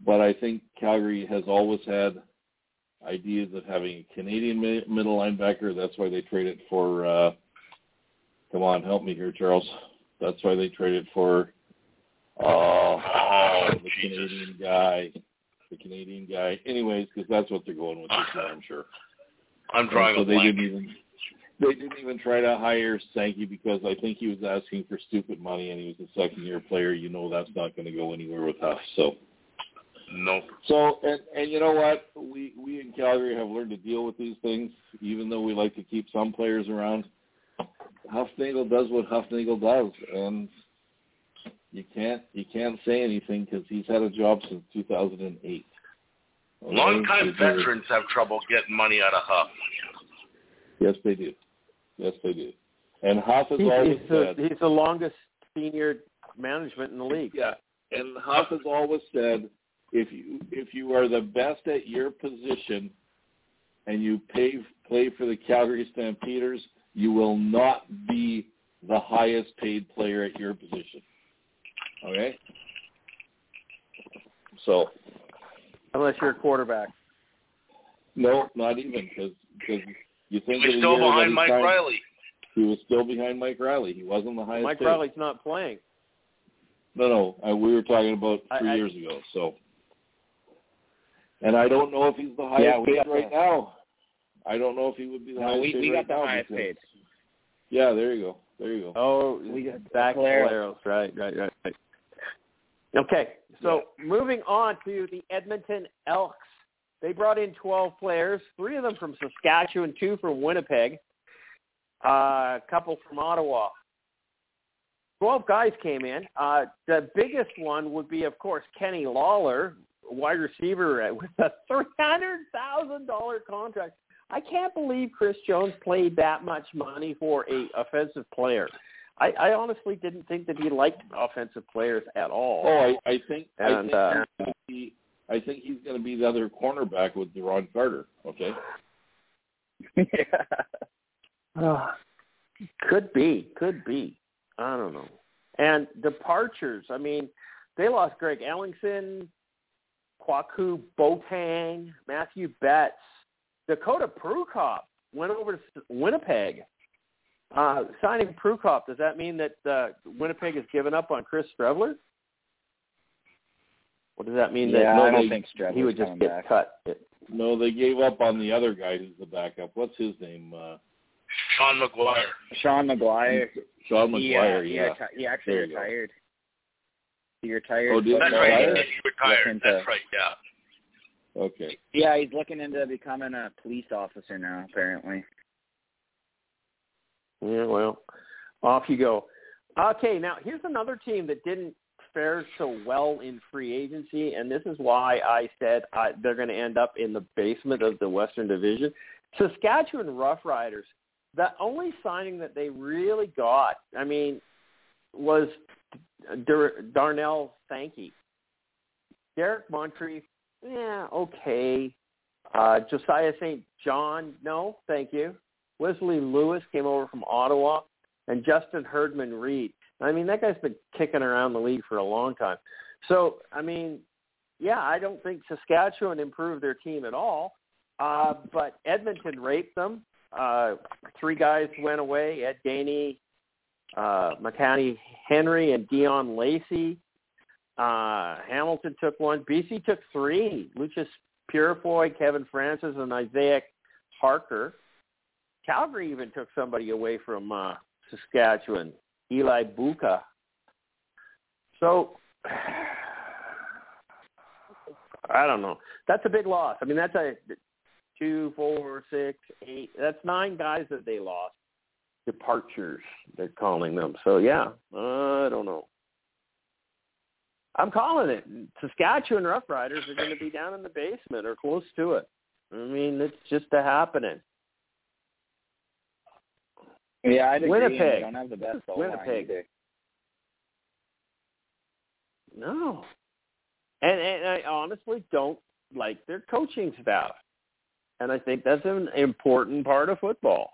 But I think Calgary has always had ideas of having a Canadian middle linebacker. That's why they traded for. Uh, come on, help me here, Charles. That's why they traded for. Uh, Oh, the Jesus. Canadian guy, the Canadian guy. Anyways, because that's what they're going with this year, I'm sure. I'm And drawing so a they blank. didn't even they didn't even try to hire Sankey because I think he was asking for stupid money and he was a second year player. You know that's not going to go anywhere with us. So Nope. so and and you know what? We we in Calgary have learned to deal with these things, even though we like to keep some players around. Hufnagel does what Hufnagel does, and you can't you can't say anything because he's had a job since 2008. Okay? Long-time veterans have trouble getting money out of Huff. Yes, they do. Yes, they do. And Huff has He's, always he's, the, said, he's the longest senior management in the league. yeah, and Huff has always said, if you if you are the best at your position, and you pay play for the Calgary Stampeders, you will not be the highest paid player at your position. Okay. So Unless you're a quarterback. no, not even because because you He think was still behind Mike signed- Reilly. He was still behind Mike Reilly. He wasn't the highest. Mike paid. Reilly's not playing. No, no, uh, we were talking about three I- years ago. So, and I don't know if he's the highest Yeah, paid got right the- now. I don't know if he would be the No, highest we paid we right got the now highest paid. Yeah, there you go. There you go. Oh, We got Zach Collaros. Collaros. Right, right, right, right. Okay, so moving on to the Edmonton Elks. They brought in 12 players, three of them from Saskatchewan, two from Winnipeg, uh, a couple from Ottawa. 12 guys came in. Uh, the biggest one would be, of course, Kenny Lawler, wide receiver with a $300,000 contract. I can't believe Chris Jones paid that much money for a offensive player. I, I honestly didn't think that he liked offensive players at all. Oh, I, I think I think uh, he's gonna be, I think he's going to be the other cornerback with Duron Carter. Okay. Ah, could be, could be. I don't know. And departures. I mean, they lost Greg Ellingson, Kwaku Boateng, Matthew Betts, Dakota Prukop went over to Winnipeg. Uh, signing Prukop, does that mean that uh, Winnipeg has given up on Chris Streveler? Or does that mean yeah, that no, I don't think Streveler's he would just get back. cut? No, they gave up on the other guy who's the backup. What's his name? Uh, Sean McGuire. Sean McGuire. Sean He, McGuire. uh, he, yeah. reti- he actually There go. retired. He retired. Oh, did That's right. He, uh, Retired? he retired. looking That's right. Yeah. Okay. Yeah, he's looking into becoming a police officer now. Apparently. Yeah, well, off you go. Okay, now here's another team that didn't fare so well in free agency, and this is why I said I, they're going to end up in the basement of the Western Division. Saskatchewan Roughriders. The only signing that they really got, I mean, was Dar- Darnell Sankey. Derek Moncrief, yeah, okay. Uh, Josiah St. John, no, thank you. Wesley Lewis came over from Ottawa, and Justin Herdman Reed. I mean, that guy's been kicking around the league for a long time. So, I mean, yeah, I don't think Saskatchewan improved their team at all. Uh, but Edmonton raped them. Uh, three guys went away: Ed Gainey, uh, McCanny Henry, and Dion Lacey. Uh, Hamilton took one. BC took three. Lucius Purifoy, Kevin Francis, and Isaiah Harker. Calgary even took somebody away from uh, Saskatchewan, Eli Buka. So I don't know. That's a big loss. I mean, that's a two, four, six, eight. That's nine guys that they lost. Departures, they're calling them. So yeah, I don't know. I'm calling it. Saskatchewan Roughriders are going to be down in the basement or close to it. I mean, it's just a happening. Yeah, I'd agree. Winnipeg. They don't have the best Winnipeg. No. And and I honestly don't like their coaching staff. And I think that's an important part of football.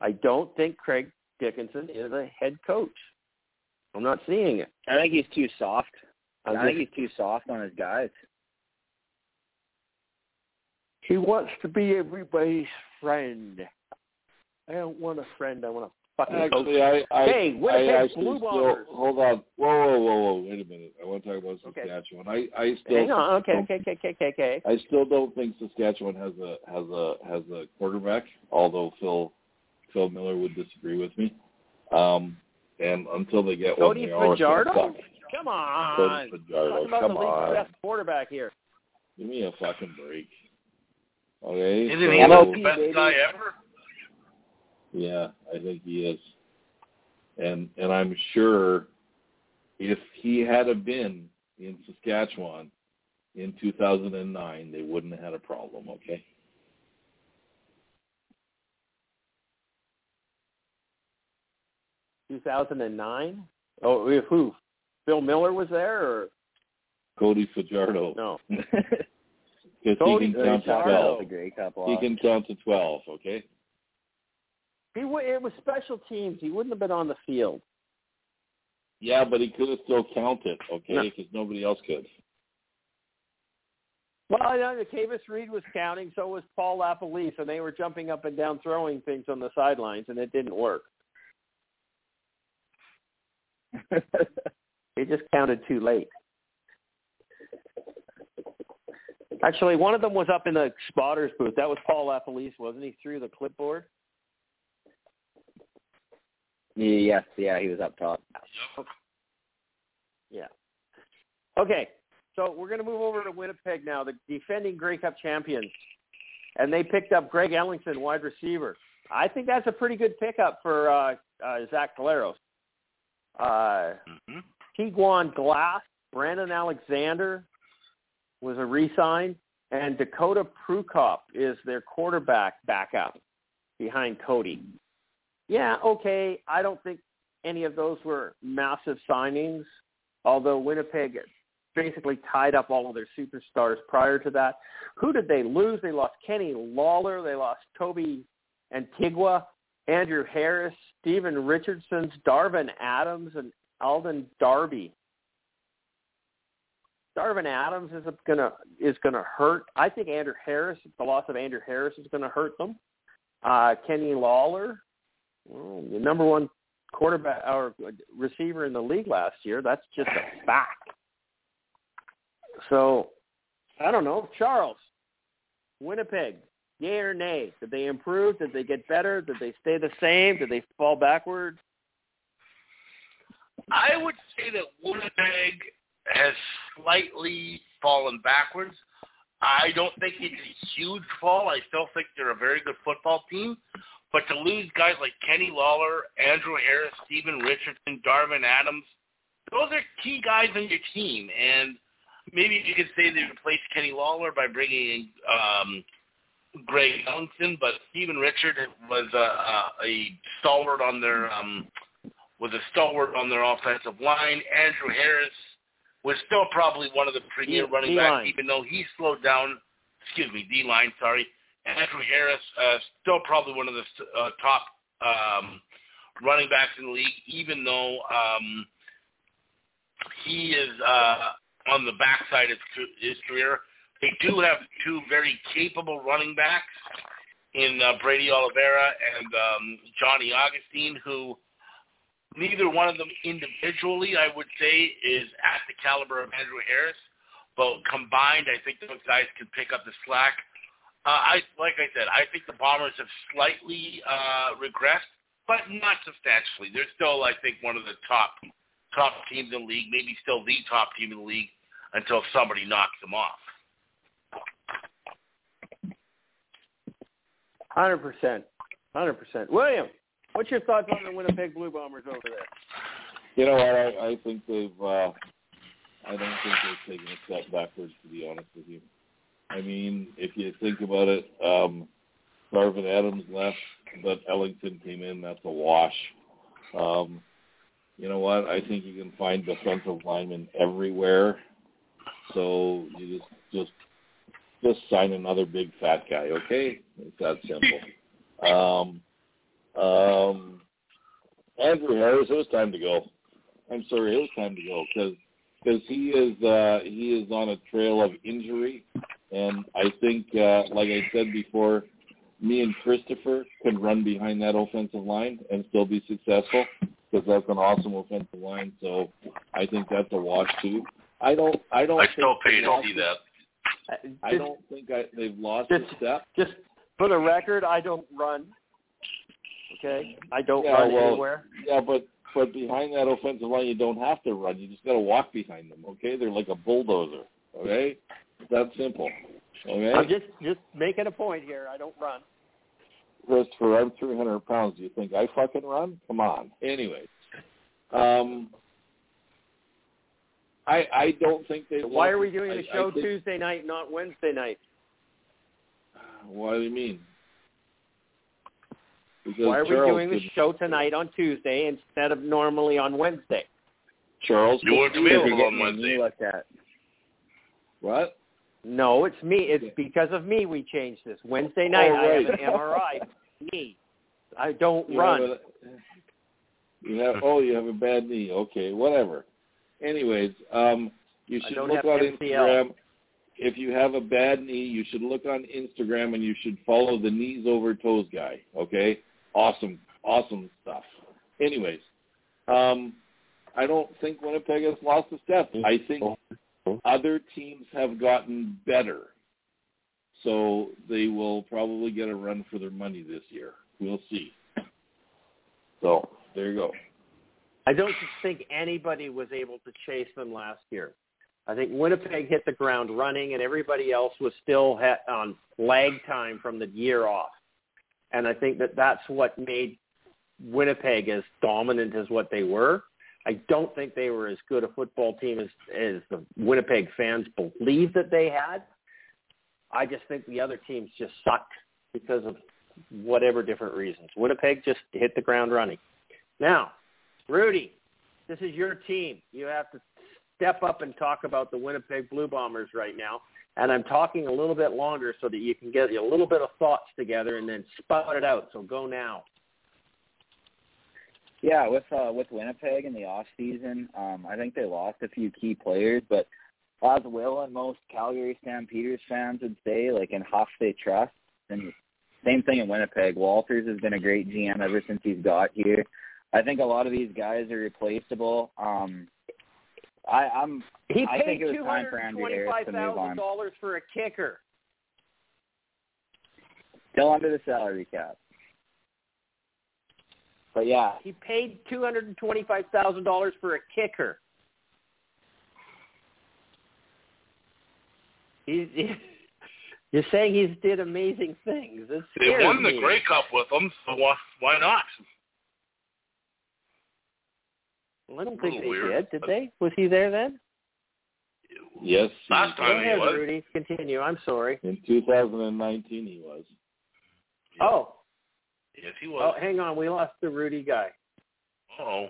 I don't think Craig Dickenson is a head coach. I'm not seeing it. I think he's too soft. I think he's too soft on his guys. he wants to be everybody's friend. I don't want a friend. I want a fucking coach. Actually, I, I, Hey, I Winnipeg actually Blue still, Bombers. hold on. Whoa, whoa, whoa, whoa. Wait a minute. I want to talk about Okay. Saskatchewan. I, I still, Hang on. Okay, okay, okay, okay, okay, okay. I still don't think Saskatchewan has a has a has a quarterback. Although Phil Phil Miller would disagree with me. Um, and until they get Cody one, they Fajardo? Come on. Cody Talking Fajardo, about come the league's on. best quarterback here. Give me a fucking break. Okay. Isn't so- he the best baby. guy ever? Yeah, I think he is. And and I'm sure if he had have been in Saskatchewan in 2009, they wouldn't have had a problem, okay? Two thousand and nine. Oh, if who? Phil Miller was there, or Cody Fajardo. no? Because Cody he can count to Fajardo. 12. a great couple. He can count to 12, okay? He wa it was special teams. He wouldn't have been on the field. Yeah, but he could have still counted, okay? No. Because nobody else could. Well, I know Kavis Reed was counting, so was Paul LaPolice, and they were jumping up and down, throwing things on the sidelines, and it didn't work. They just counted too late. Actually, one of them was up in the spotters booth. That was Paul LaPolice, wasn't he? Through the clipboard. Yes, yeah, he was up top. Yeah. Okay, so we're going to move over to Winnipeg now, the defending Grey Cup champions, and they picked up Greg Ellingson, wide receiver. I think that's a pretty good pickup for uh, uh, Zach Collaros. Uh, hmm Tiguan Glass, Brandon Alexander was a re-sign, and Dakota Prukop is their quarterback backup behind Cody. Yeah, okay. I don't think any of those were massive signings, although Winnipeg basically tied up all of their superstars prior to that. Who did they lose? They lost Kenny Lawler. They lost Toby Antigua, Andrew Harris, Stephen Richardson's, Darvin Adams, and Alden Darby. Darvin Adams is gonna is gonna hurt. I think Andrew Harris, the loss of Andrew Harris is gonna hurt them. Uh, Kenny Lawler, well, the number one quarterback or receiver in the league last year. That's just a fact. So, I don't know, Charles, Winnipeg, yay or nay? Did they improve? Did they get better? Did they stay the same? Did they fall backwards? I would say that Winnipeg has slightly fallen backwards. I don't think it's a huge fall. I still think they're a very good football team. But to lose guys like Kenny Lawler, Andrew Harris, Stephen Richardson, Darvin Adams, those are key guys on your team. And maybe you could say they replaced Kenny Lawler by bringing in um, Greg Ellingson, but Stephen Richard was a, a, a stalwart on their um, was a stalwart on their offensive line. Andrew Harris was still probably one of the premier D- running D-line. backs, even though he slowed down. Excuse me, D line. Sorry, Andrew Harris uh, still probably one of the uh, top um, running backs in the league, even though um, he is uh, on the backside of his career. They do have two very capable running backs in uh, Brady Oliveira and um, Johnny Augustine, who neither one of them individually, I would say, is at the caliber of Andrew Harris. but combined, I think those guys can pick up the slack. Uh, I like I said, I think the Bombers have slightly uh, regressed, but not substantially. They're still, I think, one of the top top teams in the league, maybe still the top team in the league until somebody knocks them off. Hundred percent, hundred percent. William, what's your thoughts on the Winnipeg Blue Bombers over there? You know what? I, I think they've. Uh, I don't think they've taken a step backwards. To be honest with you, I mean, if you think about it, um, Darvin Adams left, but Ellingson came in. That's a wash. Um, you know what? I think you can find defensive linemen everywhere. So you just just just sign another big fat guy, okay? It's that simple. Um, um, Andrew Harris, it was time to go. I'm sorry, it was time to go because because he is uh, he is on a trail of injury, and I think, uh, like I said before, me and Christopher can run behind that offensive line and still be successful because that's an awesome offensive line. So I think that's a wash too. I don't. I don't. I still think pay to see that. I don't think I, they've lost Just- a step. Just for the record, I don't run. Okay, I don't Yeah, run well, anywhere. Yeah, but but behind that offensive line, you don't have to run. You just got to walk behind them. Okay, they're like a bulldozer. Okay, that simple. Okay, I'm just just making a point here. I don't run. Christopher, I'm 300 pounds. Do you think I fucking run? Come on. Anyways, um, I I don't think they. Why are we doing I- the I show think- Tuesday night, not Wednesday night? What do you mean? Because Why are we doing the show tonight on Tuesday instead of normally on Wednesday? Charles, You could weren't do Because available you're on getting your knee Wednesday. looked at. What? No, it's me. It's Okay. because of me we changed this. Wednesday night Oh, I have right. an MRI knee. I don't You run. Have a, you have oh, you have a bad knee. Okay, whatever. Anyways, um, you should look on MCL. Instagram. If you have a bad knee, you should look on Instagram and you should follow the knees over toes guy. Okay, awesome, awesome stuff. Anyways, um, I don't think Winnipeg has lost a step. I think other teams have gotten better, so they will probably get a run for their money this year. We'll see. So there you go. I don't think anybody was able to chase them last year. I think Winnipeg hit the ground running, and everybody else was still on lag time from the year off. And I think that that's what made Winnipeg as dominant as what they were. I don't think they were as good a football team as, as the Winnipeg fans believe that they had. I just think the other teams just sucked because of whatever different reasons. Winnipeg just hit the ground running. Now, Rudy, this is your team. You have to step up and talk about the Winnipeg Blue Bombers right now. And I'm talking a little bit longer so that you can get a little bit of thoughts together and then spout it out. So go now. Yeah, with uh, with Winnipeg in the off season, um, I think they lost a few key players, but as Will and most Calgary Stampeders fans would say, like in Huff they trust. And same thing in Winnipeg. Walters has been a great GM ever since he's got here. I think a lot of these guys are replaceable. Um, I, I'm He I paid think it was time for Andrew Harris to move on. dollars for a kicker. still under the salary cap. But yeah, He paid two hundred and twenty-five thousand dollars for a kicker. He's, you're saying he's did amazing things. It They scares won the me. Grey Cup with them, so why, why not? Well, I don't think they weird. did. Did they? Was he there then? Yes, he- Last Go time he ahead, was. Rudy. Continue. I'm sorry. in 2019 he was. Oh, Yes, he oh, hang on. We lost the Rudy guy. Oh,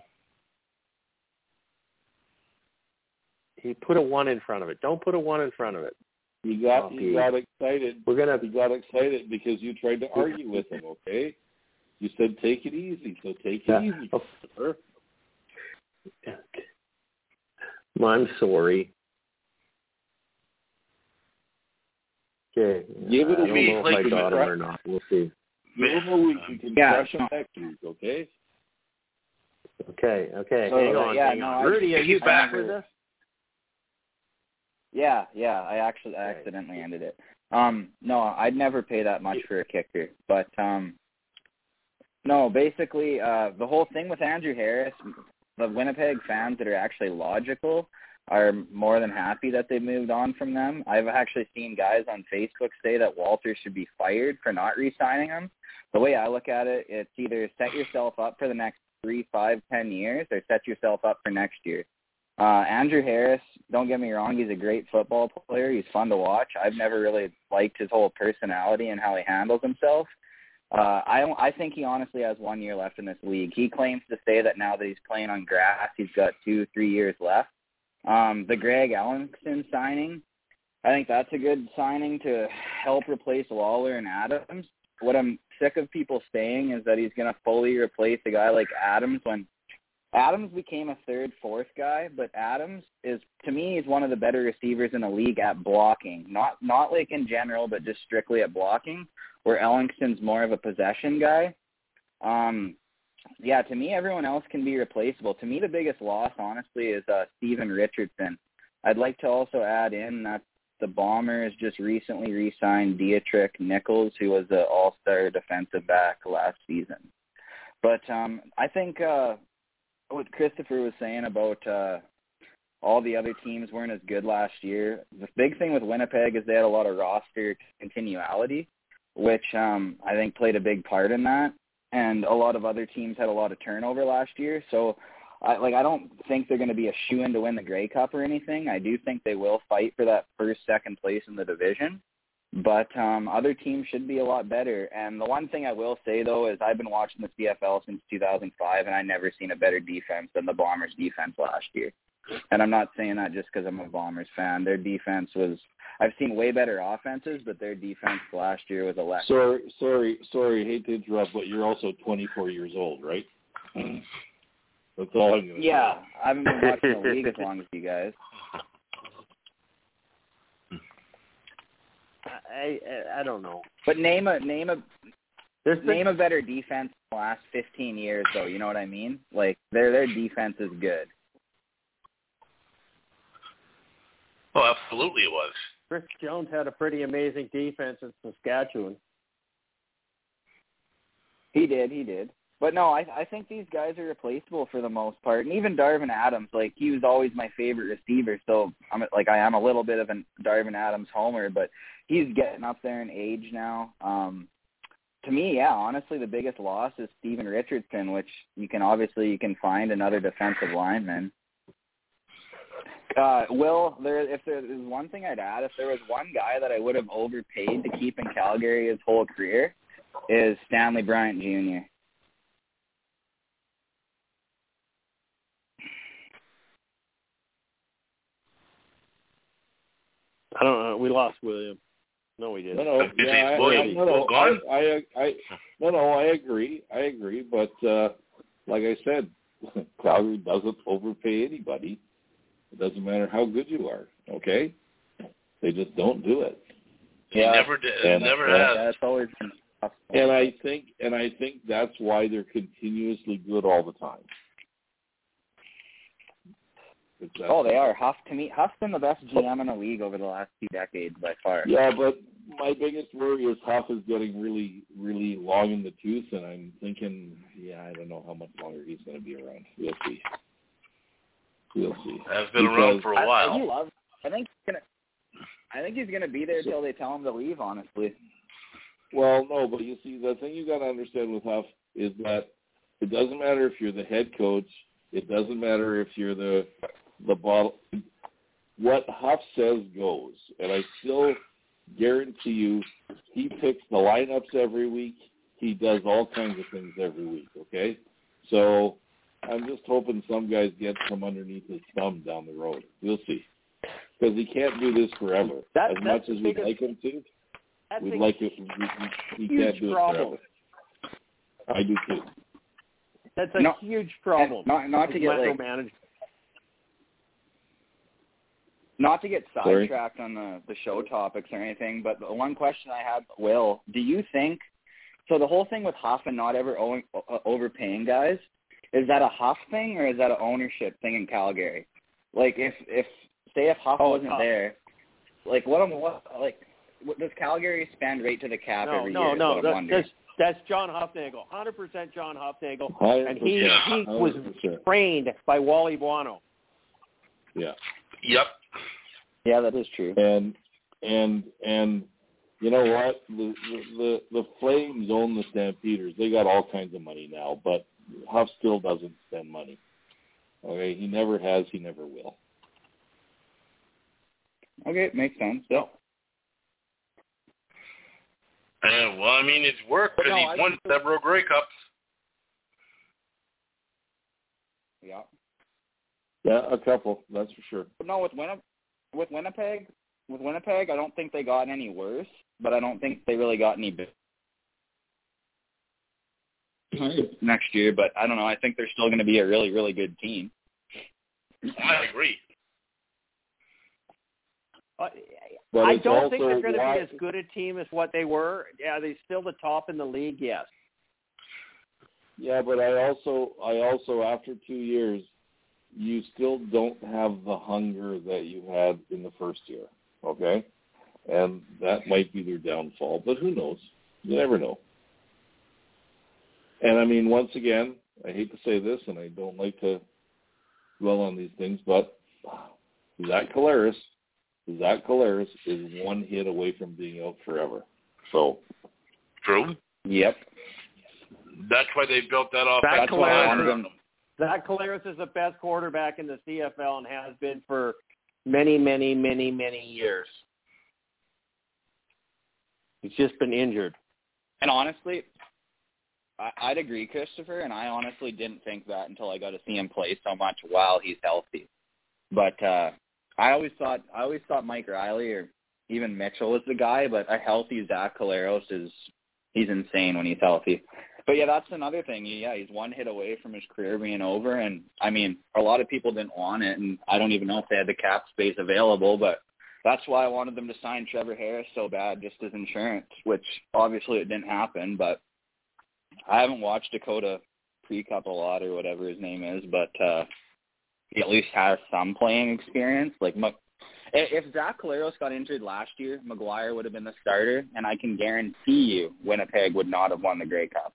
He put a one in front of it. Don't put a one in front of it. He got Oh, he Pete. got excited. We're gonna. He got excited because you tried to argue with him. Okay, you said take it easy, so take it Yeah. easy. Sir. well, I'm sorry. Okay. Give it a I don't week, know if like I the got him or not. We'll see. Give him a week. You can Yeah. crush him next week. Okay. Okay. Okay. So, hang on. yeah, hang no, on. I- Rudy, are you back back. with us? Yeah, yeah. I actually I accidentally ended it. Um, no, I'd never pay that much for a kicker. But um no, basically, uh the whole thing with Andrew Harris, the Winnipeg fans that are actually logical are more than happy that they moved on from them. I've actually seen guys on Facebook say that Walter should be fired for not re-signing him. The way I look at it, it's either set yourself up for the next three, five, ten years, or set yourself up for next year. Uh, Andrew Harris, don't get me wrong, he's a great football player. He's fun to watch. I've never really liked his whole personality and how he handles himself. Uh, I don't, I think he honestly has one year left in this league. He claims to say that now that he's playing on grass, he's got two, three years left. Um, the Greg Ellingson signing, I think that's a good signing to help replace Lawler and Adams. What I'm sick of people saying is that he's going to fully replace a guy like Adams when Adams became a third, fourth guy, but Adams is to me he's one of the better receivers in the league at blocking. Not not like in general, but just strictly at blocking. Where Ellingson's more of a possession guy. Um, yeah, to me, everyone else can be replaceable. To me, the biggest loss, honestly, is uh, Steven Richardson. I'd like to also add in that the Bombers just recently re-signed Deatrick Nichols, who was an All-Star defensive back last season. But um, I think uh, what Christopher was saying about uh, all the other teams weren't as good last year. The big thing with Winnipeg is they had a lot of roster continuality, which um, I think played a big part in that. And a lot of other teams had a lot of turnover last year. So, I, like, I don't think they're going to be a shoe in to win the Grey Cup or anything. I do think they will fight for that first, second place in the division but um, other teams should be a lot better. And the one thing I will say though is I've been watching the CFL since 2005, and I never seen a better defense than the Bombers' defense last year. And I'm not saying that just because I'm a Bombers fan. Their defense was. I've seen way better offenses, but their defense last year was electric. So sorry, sorry, sorry. Hate to interrupt, but you're also 24 years old, right? That's all I'm going to Yeah, I haven't been watching the league as long as you guys. I, I I don't know. But name a name a There's been, name a better defense in the last 15 years, though. You know what I mean? Like their their defense is good. Oh, absolutely it was. Chris Jones had a pretty amazing defense in Saskatchewan. He did, he did. But no, I I think these guys are replaceable for the most part. And even Darvin Adams, like he was always my favorite receiver. So I'm like I am a little bit of a Darvin Adams homer, but he's getting up there in age now. Um to me, yeah, honestly the biggest loss is Steven Richardson, which you can obviously you can find another defensive lineman. Uh, Will, there if there is one thing I'd add, if there was one guy that I would have overpaid to keep in Calgary his whole career, is Stanley Bryant Jr. I don't know. We lost William. No, we didn't. No, no, yeah, I, I, no, no, gone? I, I, I, no, no, I agree, I agree, but uh, like I said, Calgary doesn't overpay anybody. It doesn't matter how good you are. Okay, they just don't do it. He Yeah. never did. And- never and- has. That's always been. And I think, and I think that's why they're continuously good all the time. It's that- Oh, they are. Huff to me, Huff's been the best GM in the league over the last two decades by far. Yeah, but my biggest worry is Huff is getting really, really long in the tooth, and I'm thinking, yeah, I don't know how much longer he's going to be around. We'll see. We'll see. Has been around for a while. I do love. I think he's gonna. I think he's gonna be there till they tell him to leave. Honestly. Well, no, but you see, the thing you got to understand with Huff is that it doesn't matter if you're the head coach. It doesn't matter if you're the the bottle. What Huff says goes, and I still guarantee you, he picks the lineups every week. He does all kinds of things every week. Okay, so I'm just hoping some guys get from underneath his thumb down the road. We'll see, because he can't do this forever. That- as much as we'd like him to, we'd like it. We, we, he can't do it forever. I do too. That's a No, huge problem. Not not to with get like micromanagement. Not to get Sorry? sidetracked on the the show topics or anything, but the one question I have, Will, do you think? So the whole thing with Huff and not ever owing, uh, overpaying guys, is that a Huff thing or is that an ownership thing in Calgary? Like if if say if Huff Oh, wasn't Huff. there, like what I'm what like what, does Calgary spend right to the cap no, every no, year? is no. what I'm That, wondering. that's that's John Hufnagel, hundred percent John Hufnagel, Hundred and he percent. he was Hundred trained by Wally Buono. Yeah. Yep. Yeah, that is true. and and and you know what the the the Flames own the Stampeders. They got all kinds of money now, but Huff still doesn't spend money. Okay, he never has. He never will. Okay, makes sense. Yeah. And, well, I mean, it's worked because no, I won think several Grey Cups. Yeah. Yeah, a couple. That's for sure. But no, with Winnipeg, with Winnipeg, with Winnipeg, I don't think they got any worse, but I don't think they really got any better next year. But I don't know. I think they're still going to be a really, really good team. I agree. Uh, But I don't think they're going to be as good a team as what they were. Yeah, they still the top in the league. Yes. Yeah, but I also I also after two years, you still don't have the hunger that you had in the first year. Okay, and that might be their downfall. But who knows? You never know. And I mean, once again, I hate to say this, and I don't like to dwell on these things, but Zach Collaros, Zach Collaros is one hit away from being out forever. So True. Yep. That's why they built that off. Zach That's Zach Collaros is the best quarterback in the CFL and has been for many, many, many, many years. He's just been injured. And honestly, I'd agree, Christopher. And I honestly didn't think that until I got to see him play so much while he's healthy. But uh I always thought I always thought Mike Reilly or even Mitchell was the guy. But a healthy Zach Collaros is he's insane when he's healthy. But yeah, that's another thing. Yeah, he's one hit away from his career being over, and I mean, a lot of people didn't want it, and I don't even know if they had the cap space available, but that's why I wanted them to sign Trevor Harris so bad, just as insurance, which obviously it didn't happen. But I haven't watched Dakota Prukop a lot or whatever his name is, but uh he at least has some playing experience. Like if Zach Collaros got injured last year, McGuire would have been the starter, and I can guarantee you Winnipeg would not have won the Grey Cup.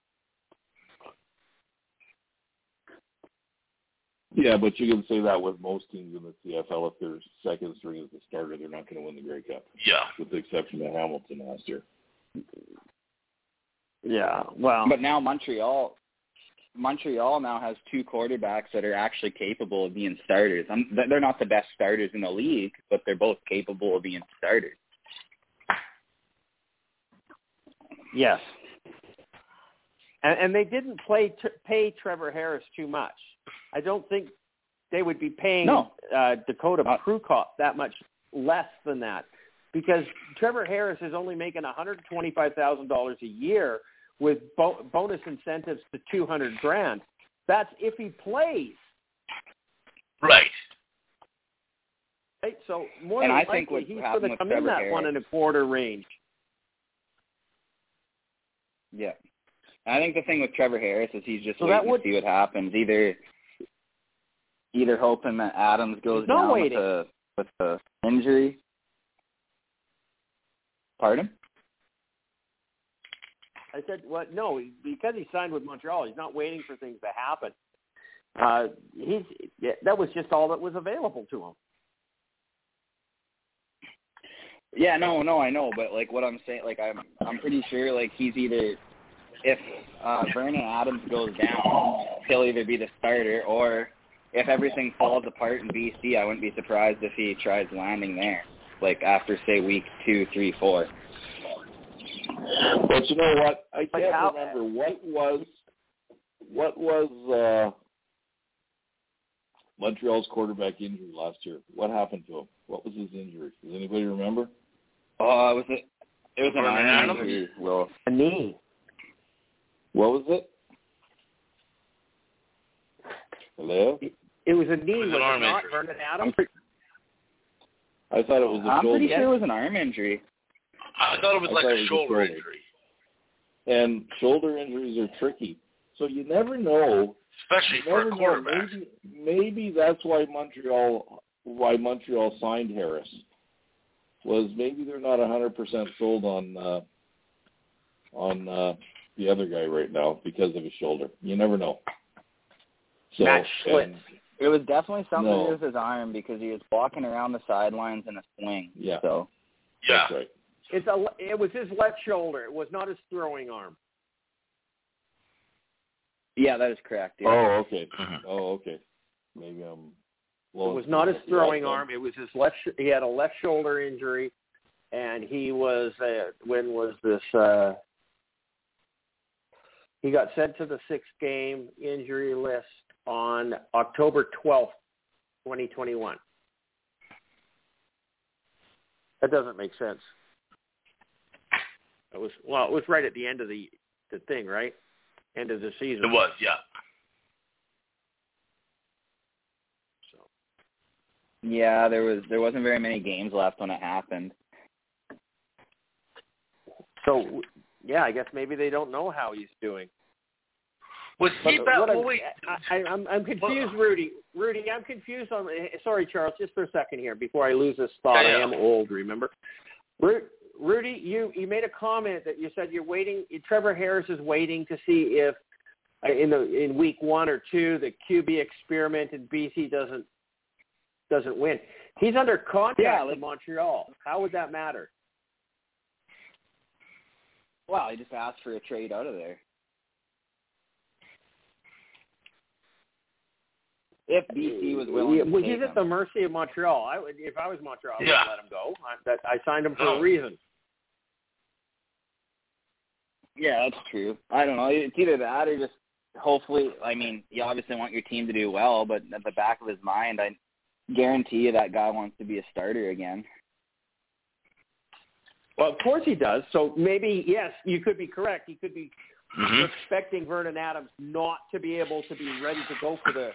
Yeah, but you can say that with most teams in the CFL. If their second string is the starter, they're not going to win the Grey Cup, Yeah. with the exception of Hamilton last year. Yeah. Well, But now Montreal, Montreal now has two quarterbacks that are actually capable of being starters. I'm, they're not the best starters in the league, but they're both capable of being starters. yes. And, and they didn't play t- pay Trevor Harris too much. I don't think they would be paying No. uh, Dakota Uh, Prukop that much less than that because Trevor Harris is only making $125,000 a year with bo- bonus incentives to 200 grand. That's if he plays. Right. Right? So more And than I think likely he's going to with come in Trevor that one and a quarter range. Yeah. I think the thing with Trevor Harris is he's just So waiting that would- to see what happens. Either either hoping that Adams goes no down waiting. with a with the injury. Pardon? I said, "Well, no, because he signed with Montreal, he's not waiting for things to happen. Uh, he's yeah, that was just all that was available to him. Yeah, no, no, I know, but like what I'm saying, like I'm, I'm pretty sure like he's either, if uh, Vernon Adams goes down, he'll either be the starter, or if everything falls apart in BC, I wouldn't be surprised if he tries landing there, like after say week two, three, four. But you know what? I can't how- remember what was what was uh Montreal's quarterback injury last year. What happened to him? What was his injury? Does anybody remember? Oh, it was it? It was an Vernon arm Adams? injury, Will. A knee. What was it? Hello? It was a knee. It was an arm not injury. Vernon I'm, Adams? pre- I thought it was a I'm shoulder. pretty sure it was an arm injury. I thought it was I like a was a shoulder shoulder. injury, And shoulder injuries are tricky. So you never know. especially You for never a know. quarterback. Maybe maybe that's why Montreal why Montreal signed Harris. was maybe they're not hundred percent sold on uh, on uh, the other guy right now because of his shoulder. You never know. So, Matt Shiltz. And- It was definitely something No. to do with his arm because he was walking around the sidelines in a swing. Yeah. So Yeah. Right. It's a. It was his left shoulder. It was not his throwing arm. yeah, that is correct. Yeah. Oh, okay. Mhm. Oh, okay. Maybe I'm. It was not his throwing the arm. It was his left. sh- He had a left shoulder injury, and he was. Uh, when was this? Uh, he got sent to the six-game injury list on October twelfth, twenty twenty-one. That doesn't make sense. It was well. It was right at the end of the the thing, right? End of the season. It was, yeah. So. Yeah, there was there wasn't very many games left when it happened. So yeah, I guess maybe they don't know how he's doing. Was he that? what Well, I'm- wait. I, I, I'm I'm confused, Rudy. Rudy, I'm confused on. Sorry, Charles, just for a second here before I lose this thought. Yeah, I am old, remember? Ru- Rudy, you you made a comment that you said you're waiting. Trevor Harris is waiting to see if uh, in the in week one or two the QB experiment in BC doesn't doesn't win. He's under contract Yeah, in Montreal. How would that matter? Well, he just asked for a trade out of there. If BC was willing Yeah, to well, take he's at the mercy of Montreal. I would, if I was Montreal, I would let him go. I, that, I signed him for No. a reason. Yeah, that's true. I don't know. It's either that or just hopefully. I mean, you obviously want your team to do well, but at the back of his mind, I guarantee you that guy wants to be a starter again. Well, of course he does. So maybe yes, you could be correct. He could be Mhm. expecting Vernon Adams not to be able to be ready to go for the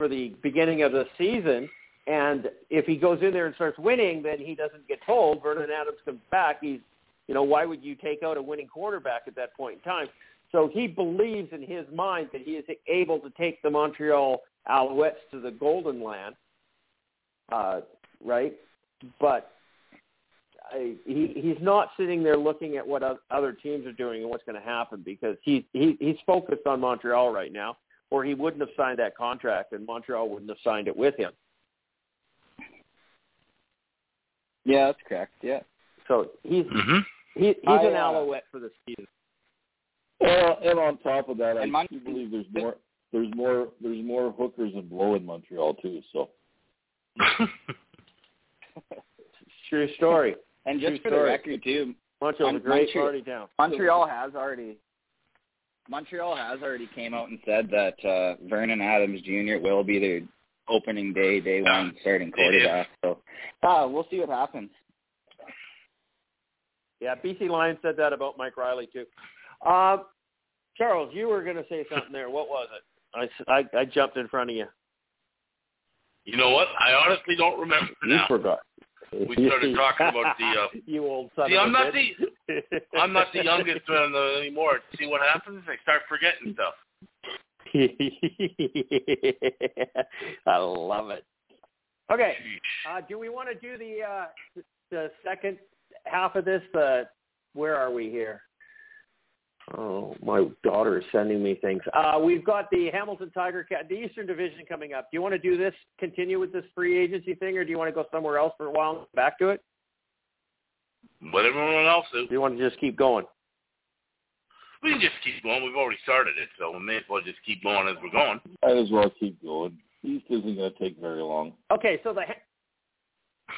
for the beginning of the season. And if he goes in there and starts winning, then he doesn't get told. Vernon Adams comes back. He's, you know, why would you take out a winning quarterback at that point in time? So he believes in his mind that he is able to take the Montreal Alouettes to the Golden Land, uh, right? But I, he he's not sitting there looking at what oth- other teams are doing and what's going to happen because he, he he's focused on Montreal right now, or he wouldn't have signed that contract and Montreal wouldn't have signed it with him. Yeah, that's correct. Yeah. So he's Mhm. he, he's I, an uh, Alouette for the season. Well, and on top of that, I And Mon- do believe there's more. There's more. There's more hookers and blow in Montreal too. So True story. And just True for the story. record too, Montreal's a great Montreal- party town. Montreal has already Montreal has already came out and said that uh, Vernon Adams Jr. will be their opening day, day one starting They did. quarterback. So, uh, we'll see what happens. Yeah, BC Lions said that about Mike Reilly too. Uh, Charles, you were going to say something there. What was it? I, I, I jumped in front of you. You know what? I honestly don't remember You now. forgot. We started talking about the, uh, you old son See, I'm not bitch. I'm not the youngest one uh, anymore. See what happens? I start forgetting stuff. I love it. Okay, uh, do we want to do the uh, the second half of this? Uh, where are we here? Oh, my daughter is sending me things. Uh, we've got the Hamilton Tiger Cat, the Eastern Division coming up. Do you want to do this, continue with this free agency thing, or do you want to go somewhere else for a while and back to it? What everyone else is. Do you want to just keep going? We can just keep going. We've already started it, so we may as well just keep going as we're going. might as well keep going. East isn't going to take very long. Okay, so the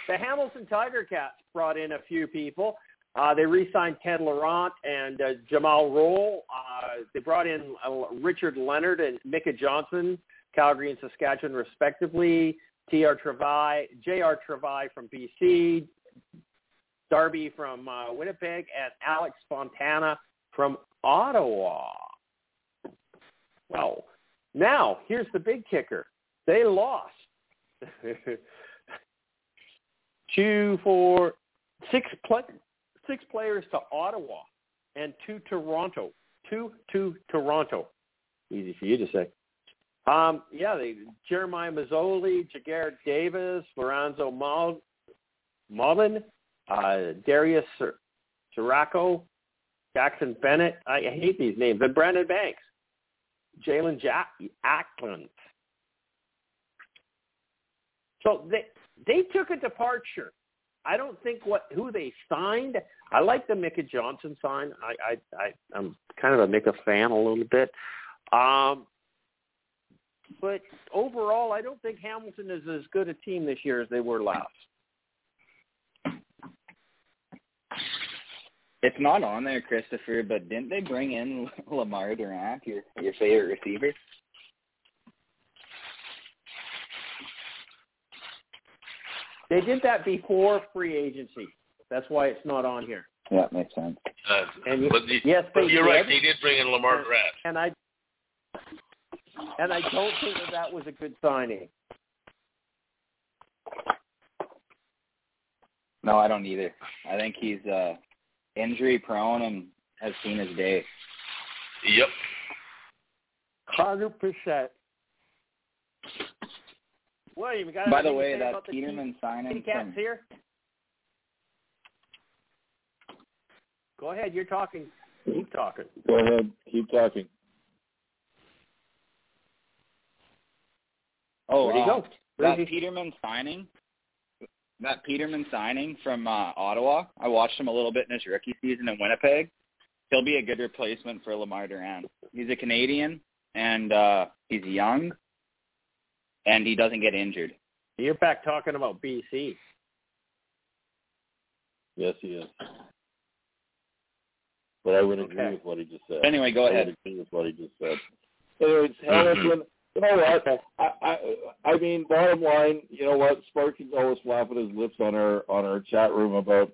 the Hamilton Tiger Cats brought in a few people. Uh, they re-signed Ted Laurent and uh, Jumal Rolle. Uh, they brought in uh, Richard Leonard and Micah Johnson, Calgary and Saskatchewan, respectively. T.R. Tavai, J.R. Tavai from BC, Darby from uh, Winnipeg, and Alex Fontana from Ottawa. Well, now here's the big kicker. They lost two, four, six, six players to Ottawa and two Toronto. Two to Toronto. Easy for you to say. Um, yeah, they Jeremiah Masoli, Ja'Gared Davis, Lorenzo Mal- Mullen, uh, Darius Ciraco, Jackson Bennett. I, I hate these names. And Brandon Banks, Jalen Jack Acklin. So they they took a departure. I don't think what who they signed. I like the Micah Johnson sign. I I, I I'm kind of a Micah fan a little bit. Um, but overall, I don't think Hamilton is as good a team this year as they were last. It's not on there, Christopher, but didn't they bring in Lemar Durant, your your favorite receiver? They did that before free agency. That's why it's not on here. Yeah, makes sense. Uh, And but the, yes, but you're did. right. They did bring in Lemar Durant. And I and I don't think that that was a good signing. No, I don't either. I think he's uh injury prone and has seen his day. Yep. Hundred percent. William, you got By the way, say that Peterman signing Kitty Cats from here? Go ahead, you're talking. Keep talking. Go ahead. Keep talking. Oh, Where'd he uh, go? Where'd That he- Peterman signing, that Peterman signing from uh, Ottawa. I watched him a little bit in his rookie season in Winnipeg. He'll be a good replacement for Lemar Durant. He's a Canadian and uh he's young, and he doesn't get injured. You're back talking about BC. Yes, he is. But I would agree with what he just said. Anyway, go I ahead. would agree with what he just said. Anyways, mm-hmm. Hamilton. You know what? I, I I mean, bottom line, you know what? Sparky's always flapping his lips on our on our chat room about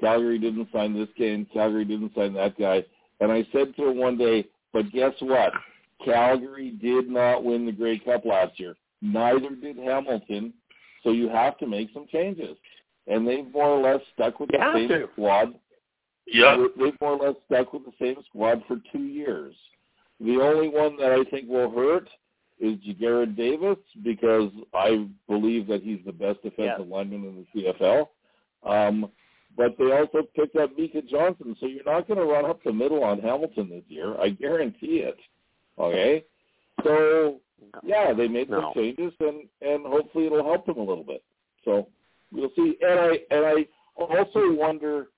Calgary didn't sign this game, Calgary didn't sign that guy, and I said to him one day, but guess what? Calgary did not win the Grey Cup last year. Neither did Hamilton. So you have to make some changes, and they've more or less stuck with You the same to. squad Yep. They've more or less stuck with the same squad for two years. The only one that I think will hurt is Jared Davis because I believe that he's the best defensive lineman in the CFL. Um, but they also picked up Micah Johnson, so you're not going to run up the middle on Hamilton this year. I guarantee it. Okay, so yeah, they made some No. changes, and and hopefully it'll help them a little bit. So we'll see. And I and I also wonder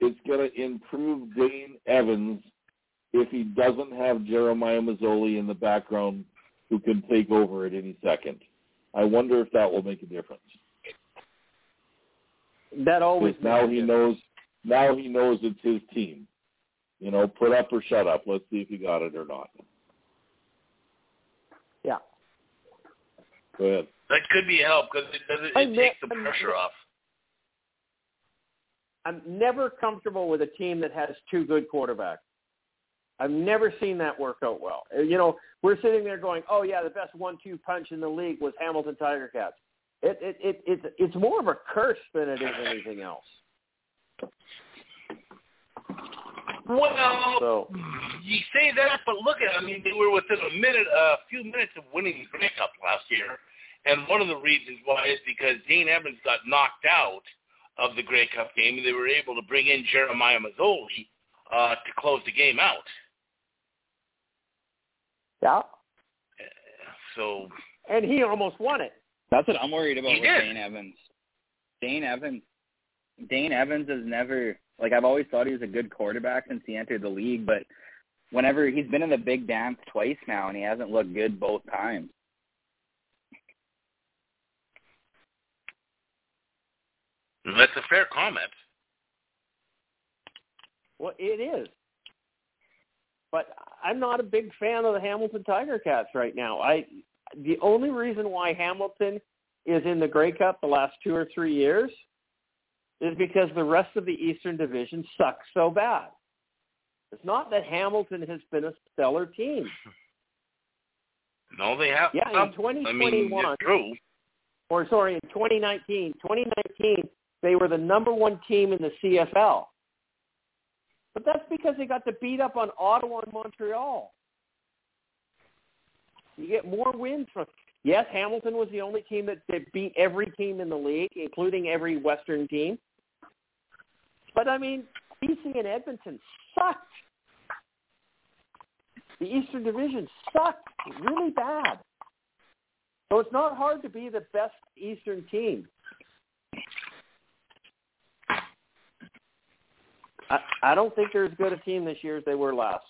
it's going to improve Dane Evans if he doesn't have Jeremiah Masoli in the background who can take over at any second. I wonder if that will make a difference. That always now he knows now he knows it's his team. You know, put up or shut up. Let's see if he got it or not. Yeah. Go ahead. That could be a help because it doesn't. I It ne- takes the I ne- pressure off. I'm never comfortable with a team that has two good quarterbacks. I've never seen that work out well. Uh, You know, we're sitting there going, "Oh yeah, the best one-two punch in the league was Hamilton Tiger Cats." It it it it's it's more of a curse than it is anything else. Well, So you say that, but look at. I mean, they were within a minute, a few minutes of winning the Grey Cup last year, and one of the reasons why is because Dane Evans got knocked out of the Grey Cup game, and they were able to bring in Jeremiah Masoli uh, to close the game out. yeah, So and he almost won it. That's what I'm worried about He with did. Dane Evans. Dane Evans. Dane Evans has never like I've always thought he was a good quarterback since he entered the league, but whenever he's been in the big dance twice now and he hasn't looked good both times. That's a fair comment. Well, it is. But I'm not a big fan of the Hamilton Tiger Cats right now. I the only reason why Hamilton is in the Grey Cup the last two or three years is because the rest of the Eastern Division sucks so bad. It's not that Hamilton has been a stellar team. No, they have. Yeah, in I mean, 2021 true. or sorry, in 2019, 2019 they were the number one team in the CFL. But that's because they got to beat up on Ottawa and Montreal. You get more wins from. Yes, Hamilton was the only team that, that beat every team in the league, including every Western team. But I mean, BC and Edmonton sucked. The Eastern Division sucked really bad. So it's not hard to be the best Eastern team. I, I don't think they're as good a team this year as they were last.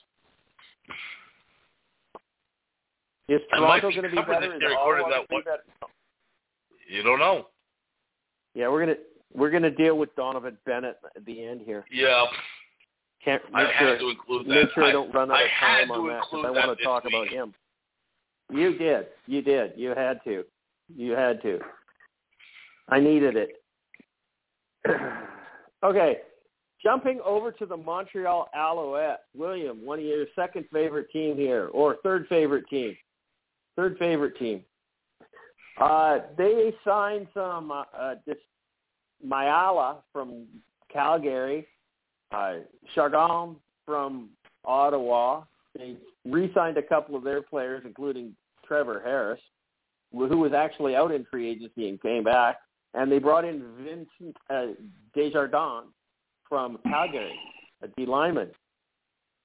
Is Toronto going to be better? Is Ottawa that be better? You don't know. Yeah, we're gonna we're gonna deal with Donovan Bennett at the end here. Yeah, Can't I make had sure to include that. make sure I I- don't run out I of time on that because I want to talk week. about him. You did, you did, you had to, you had to. I needed it. okay, jumping over to the Montreal Alouettes. William, one of your second favorite team here, or third favorite team. Third favorite team. Uh, they signed some uh, uh, this Mayala from Calgary, uh, Chagall from Ottawa. They re-signed a couple of their players, including Trevor Harris, who was actually out in free agency and came back. And they brought in Vincent uh, Desjardins from Calgary, a D lineman.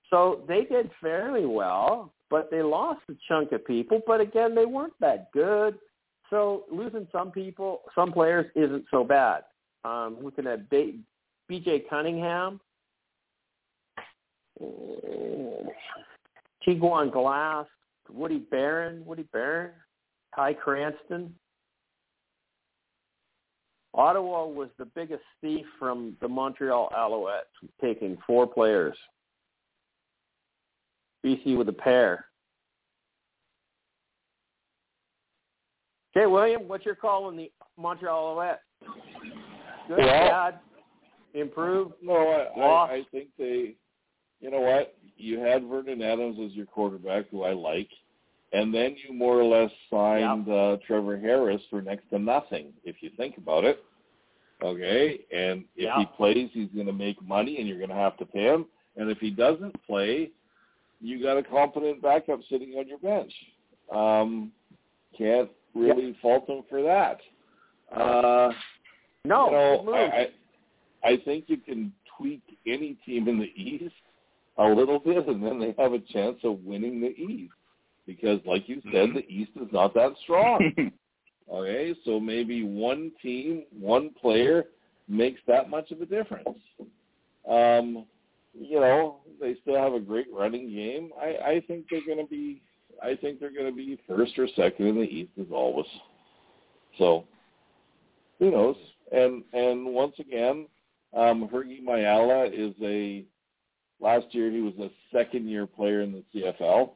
So they did fairly well, but they lost a chunk of people. But again, they weren't that good. So losing some people, some players isn't so bad. Um, looking at B- B.J. Cunningham, Tyquwan Glass, Woody Baron, Woody Baron, Ty Cranston. Ottawa was the biggest thief from the Montreal Alouettes, taking four players. BC with a pair. Okay, William, what's your call on the Montreal Alouettes? Good, Well- bad, improved? No, I, Lost. I, I think they. You know what? You had Vernon Adams as your quarterback, who I like, and then you more or less signed uh, Trevor Harris for next to nothing, if you think about it. Okay, and if Yeah. he plays, he's going to make money, and you're going to have to pay him. And if he doesn't play, you got a competent backup sitting on your bench. Um, can't really fault him for that. Uh, No, you know. I, I I think you can tweak any team in the East a little bit, and then they have a chance of winning the East. Because, like you said, Mhm. the East is not that strong. okay, so maybe one team, one player makes that much of a difference. Um, you know, they still have a great running game. I, I think they're going to be. I think they're going to be first or second in the East as always. So, who knows? And and once again, um, Hergy Mayala is a last year he was a second year player in the CFL,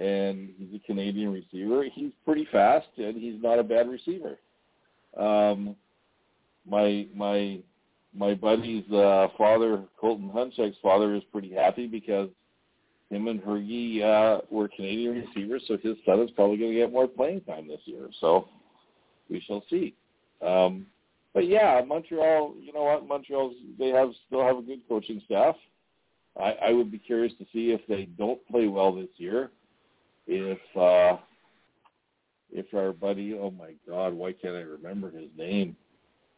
and he's a Canadian receiver. He's pretty fast, and he's not a bad receiver. Um, my my my buddy's uh, father, Colton Hunchek's father, is pretty happy because him and Hergy uh, were Canadian receivers, so his son is probably going to get more playing time this year. So we shall see. Um, but yeah, Montreal. You know what? Montreal's they have still have a good coaching staff. I, I would be curious to see if they don't play well this year. If uh, if our buddy, oh my God, why can't I remember his name?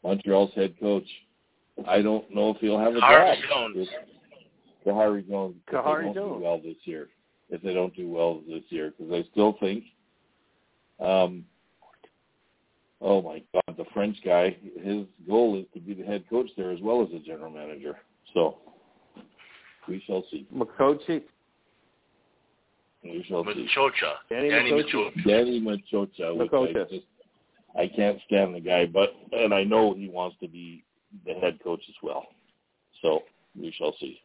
Montreal's head coach. I don't know if he'll have a Harvey job. Jones. If, Khari Jones. If Khari they don't Jones. do well this year. If they don't do well this year, because I still think, um, oh my God, the French guy, his goal is to be the head coach there as well as the general manager. So we shall see. McCoachy, We shall see. Maciocia. Danny Danny Maciocia. Maciocia. Danny Maciocia, which I just I can't stand the guy, but and I know he wants to be the head coach as well. So we shall see.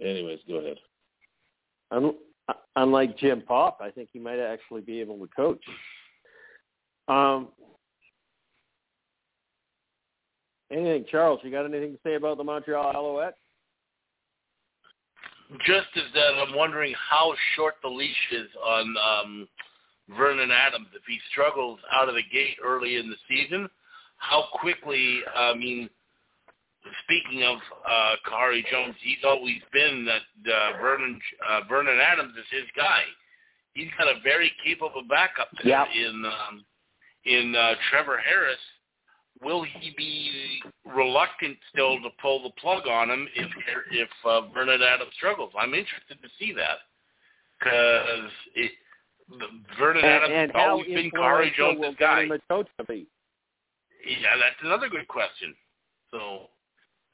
Anyways, go ahead. Un- unlike Jim Popp, I think he might actually be able to coach. Um, anything, Charles? You got anything to say about the Montreal Alouettes? Just as that, I'm wondering how short the leash is on um, Vernon Adams. If he struggles out of the gate early in the season, how quickly, I mean, speaking of uh, Khari Jones, he's always been that uh, Vernon uh, Vernon Adams is his guy. He's got a very capable backup there Yeah. in um, in uh, Trevor Harris. Will he be reluctant still to pull the plug on him if if uh, Vernon Adams struggles? I'm interested to see that because Vernon and, Adams and has always been Khari Jones' guy. Yeah, that's another good question. So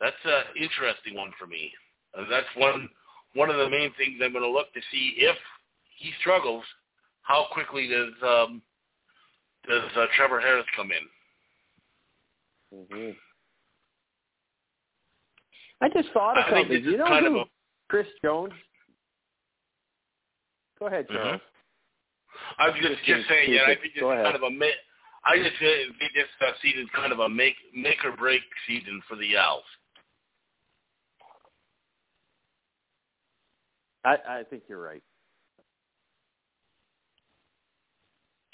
that's an interesting one for me. Uh, that's one one of the main things I'm going to look to see if he struggles. How quickly does um, does uh, Trevor Harris come in? Mm-hmm. I just thought of I something. You know kind who of a, Chris Jones? Go ahead, Charles. I was just Just just saying, yeah, I think this Go is ahead. kind of a ma- I just think this uh, season is kind of a make make or break season for the Owls. I, I think you're right.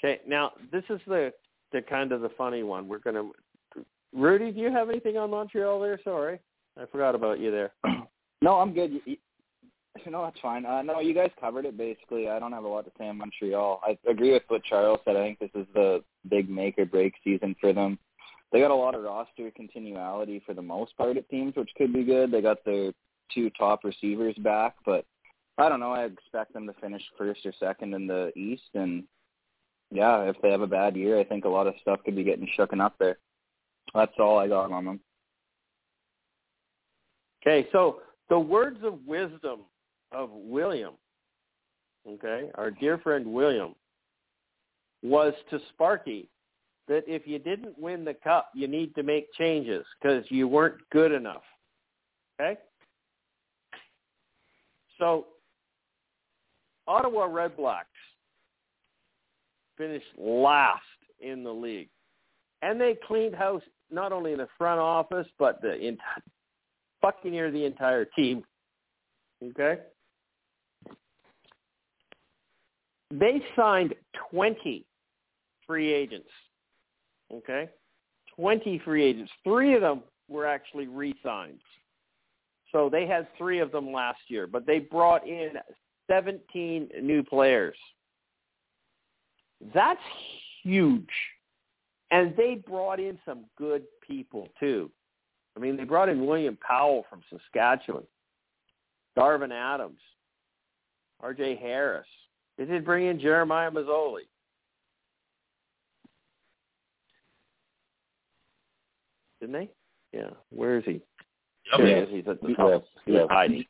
Okay, now this is the the kind of the funny one. We're gonna. Rudy, do you have anything on Montreal there? Sorry, I forgot about you there. No, I'm good. You, you, no, that's fine. Uh, no, you guys covered it basically. I don't have a lot to say on Montreal. I agree with what Charles said. I think this is the big make or break season for them. They got a lot of roster continuality for the most part, it seems, which could be good. They got their two top receivers back, but I don't know. I expect them to finish first or second in the East, and yeah, if they have a bad year, I think a lot of stuff could be getting shooken up there. That's all I got on them. Okay, so the words of wisdom of William, okay, our dear friend William, was to Sparky that if you didn't win the cup, you need to make changes because you weren't good enough. Okay? So, Ottawa Red Blacks finished last in the league. And they cleaned house not only in the front office, but the entire fucking near the entire team. Okay? They signed 20 free agents. Okay? 20 free agents. Three of them were actually re-signed. So they had three of them last year, but they brought in 17 new players. That's huge. And they brought in some good people too. I mean, they brought in William Powell from Saskatchewan, Darvin Adams, R.J. Harris. They did bring in Jeremiah Masoli. Didn't they? Yeah. Where is he? Yep. There he is. He's at the top. Yeah. He's hiding.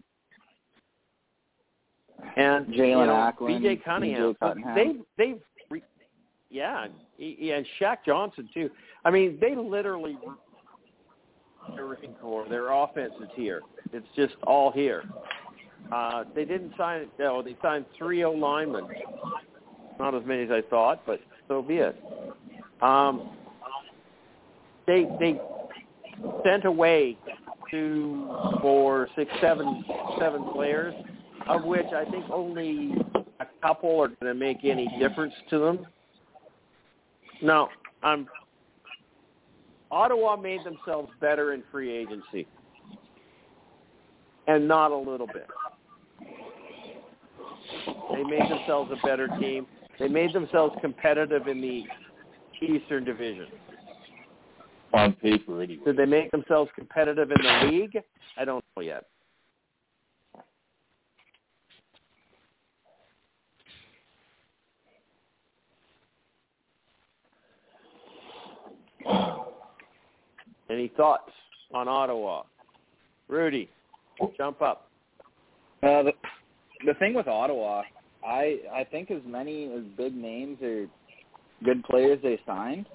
And Jalen you know, Acklin, BJ Cunningham. BJ Cunningham. They they've re- yeah, yeah, and Shaq Johnson too. I mean, they literally their Marine Corps. Their offense is here. It's just all here. Uh, they didn't sign. No, they signed three O linemen. Not as many as I thought, but so be it. Um, they they sent away two, four, six, seven, seven players, of which I think only a couple are going to make any difference to them. No, I'm. Ottawa made themselves better in free agency, and not a little bit. They made themselves a better team. They made themselves competitive in the Eastern Division. on paper anyway. Did they make themselves competitive in the league? I don't know yet. Any thoughts on Ottawa? Rudy, jump up. Uh, the, the thing with Ottawa, I I think as many as big names or good players they signed,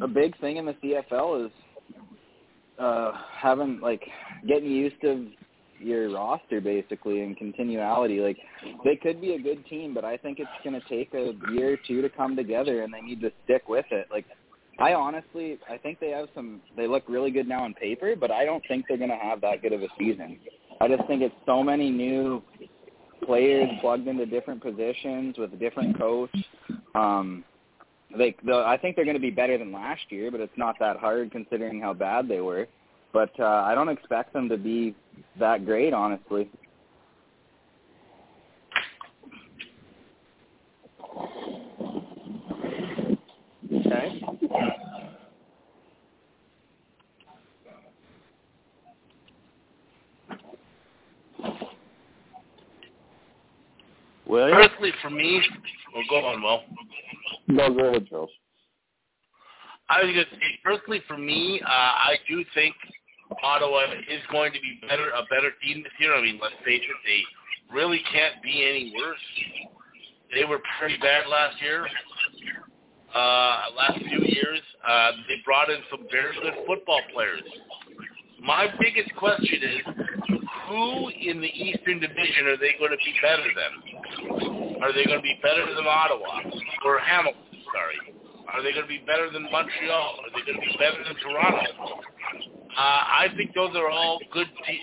a big thing in the CFL is uh having like getting used to your roster basically and continuality. Like they could be a good team, but I think it's going to take a year or two to come together, and they need to stick with it. Like I honestly, I think they have some. They look really good now on paper, but I don't think they're going to have that good of a season. I just think it's so many new players plugged into different positions with a different coach. Um, they, the, I think they're going to be better than last year, but it's not that hard considering how bad they were. But uh, I don't expect them to be that great, honestly. Okay. William? Personally, for me, well, go on, Will. No, go ahead, Charles. I was going to say, personally, for me, uh, I do think Ottawa is going to be better, a better team this year. I mean, let's face it, they really can't be any worse. They were pretty bad last year. Uh, last few years, uh, they brought in some very good football players. My biggest question is, who in the Eastern Division are they going to be better than? Are they going to be better than Ottawa or Hamilton? Sorry. Are they going to be better than Montreal? Are they going to be better than Toronto? Uh, I think those are all good, te-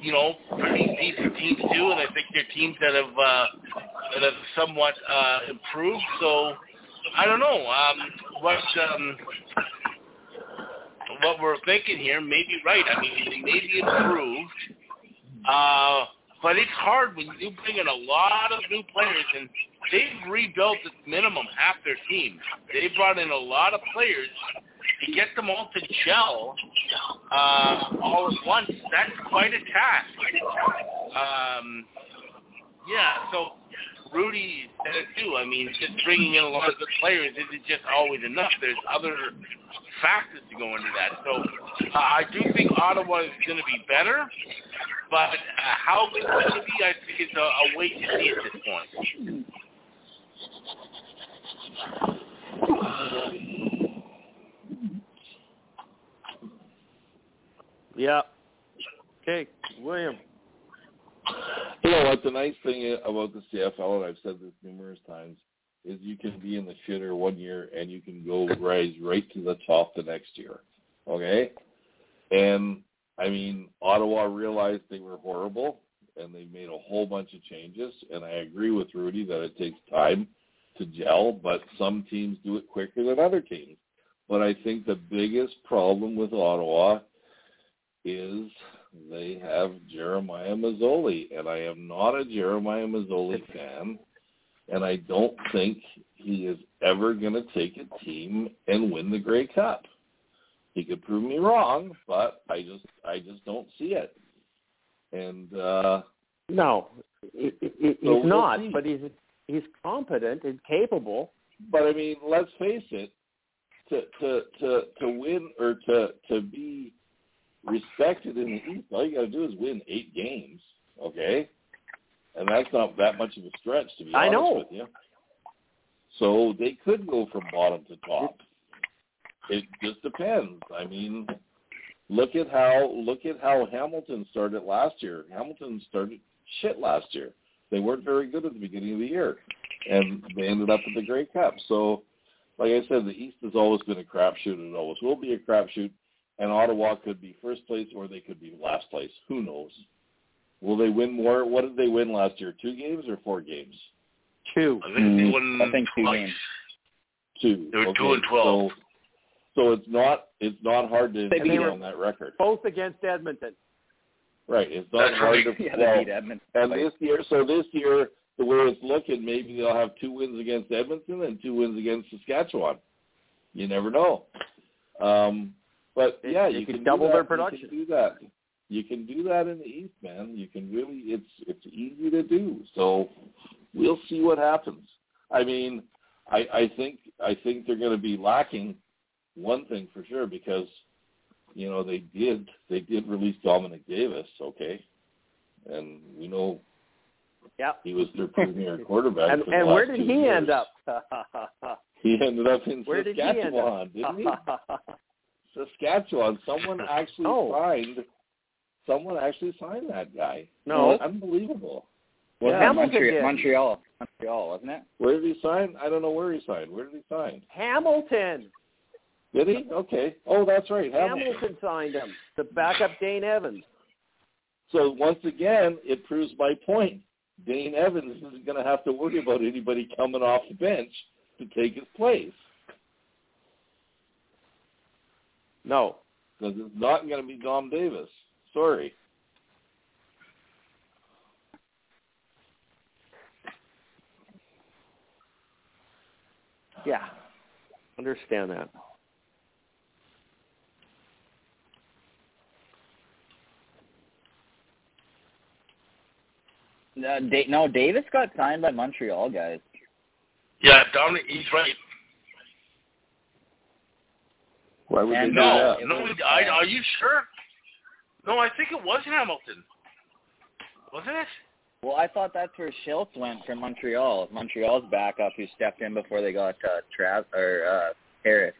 you know, pretty decent teams too, and I think they're teams that have uh, that have somewhat uh, improved. So I don't know um, what um, what we're thinking here. Maybe right. I mean, they may be improved, uh, but it's hard when you bring in a lot of new players, and they've rebuilt at minimum half their team. They brought in a lot of players to get them all to gel uh, all at once. That's quite a task. Um, yeah, so Rudy said it too. I mean, just bringing in a lot of good players isn't just always enough. There's other factors to go into that. So uh, I do think Ottawa is going to be better, but uh, how good it's going to be, I think it's a, a wait to see at this point. Yeah. Okay, William. You know what? The nice thing about the CFL, and I've said this numerous times, is you can be in the shitter one year and you can go rise right to the top the next year. Okay? And I mean, Ottawa realized they were horrible and they made a whole bunch of changes. And I agree with Rudy that it takes time to gel, but some teams do it quicker than other teams. But I think the biggest problem with Ottawa is they have Jeremiah Masoli, and I am not a Jeremiah Masoli fan, and I don't think he is ever going to take a team and win the Grey Cup. He could prove me wrong, but I just I just don't see it. And uh No, he, he, he's So we'll not, see. but he's he's competent and capable. but I mean, let's face it, to to to to win or to to be respected in the East, all you got to do is win eight games, okay? And that's not that much of a stretch, to be I honest know. with you. So they could go from bottom to top. It just depends. I mean, look at how look at how Hamilton started last year. Hamilton started shit last year. They weren't very good at the beginning of the year, and they ended up at the Grey Cup. So, like I said, the East has always been a crapshoot, and it always will be a crapshoot. And Ottawa could be first place, or they could be last place. Who knows? Will they win more? What did they win last year? Two games or four games? Two. I think they Mm, won I think two twice. games. Two. They were okay. two and 12. So, so it's not it's not hard to They beat beat on that record, Both against Edmonton. right? It's not That's hard right. to Yeah, well, they beat Edmonton. And this year, so this year, the way it's looking, maybe they'll have two wins against Edmonton and two wins against Saskatchewan. You never know. Um, but yeah, they you could can double do their production. You can do that. You can do that in the East, man. You can really. It's it's easy to do. So we'll see what happens. I mean, I I think I think they're going to be lacking one thing for sure because you know they did they did release Dominique Davis, okay, and we know Yep. he was their premier quarterback. And, and where did he years. end up? He ended up in where did he end Saskatchewan, up? didn't he? Saskatchewan. Someone actually Oh. signed. Someone actually signed that guy. No. unbelievable. Was Yeah. Montreal. Montreal, Montreal, wasn't it? Where did he sign? I don't know where he signed. Where did he sign? Hamilton. Did he? Okay. Oh, that's right. Hamilton. Hamilton signed him to back up Dane Evans. So once again, it proves my point. Dane Evans isn't going to have to worry about anybody coming off the bench to take his place No. because it's not going to be Dom Davis. Sorry. Yeah. Understand that. Uh, da- no, Davis got signed by Montreal guys. Yeah, Dominic, he's right. Why would And they do No, that? no, I, are you sure? No, I think it was Hamilton. Wasn't it? Well, I thought that's where Schultz went from Montreal. Montreal's backup who stepped in before they got uh, Trav or uh, Harris.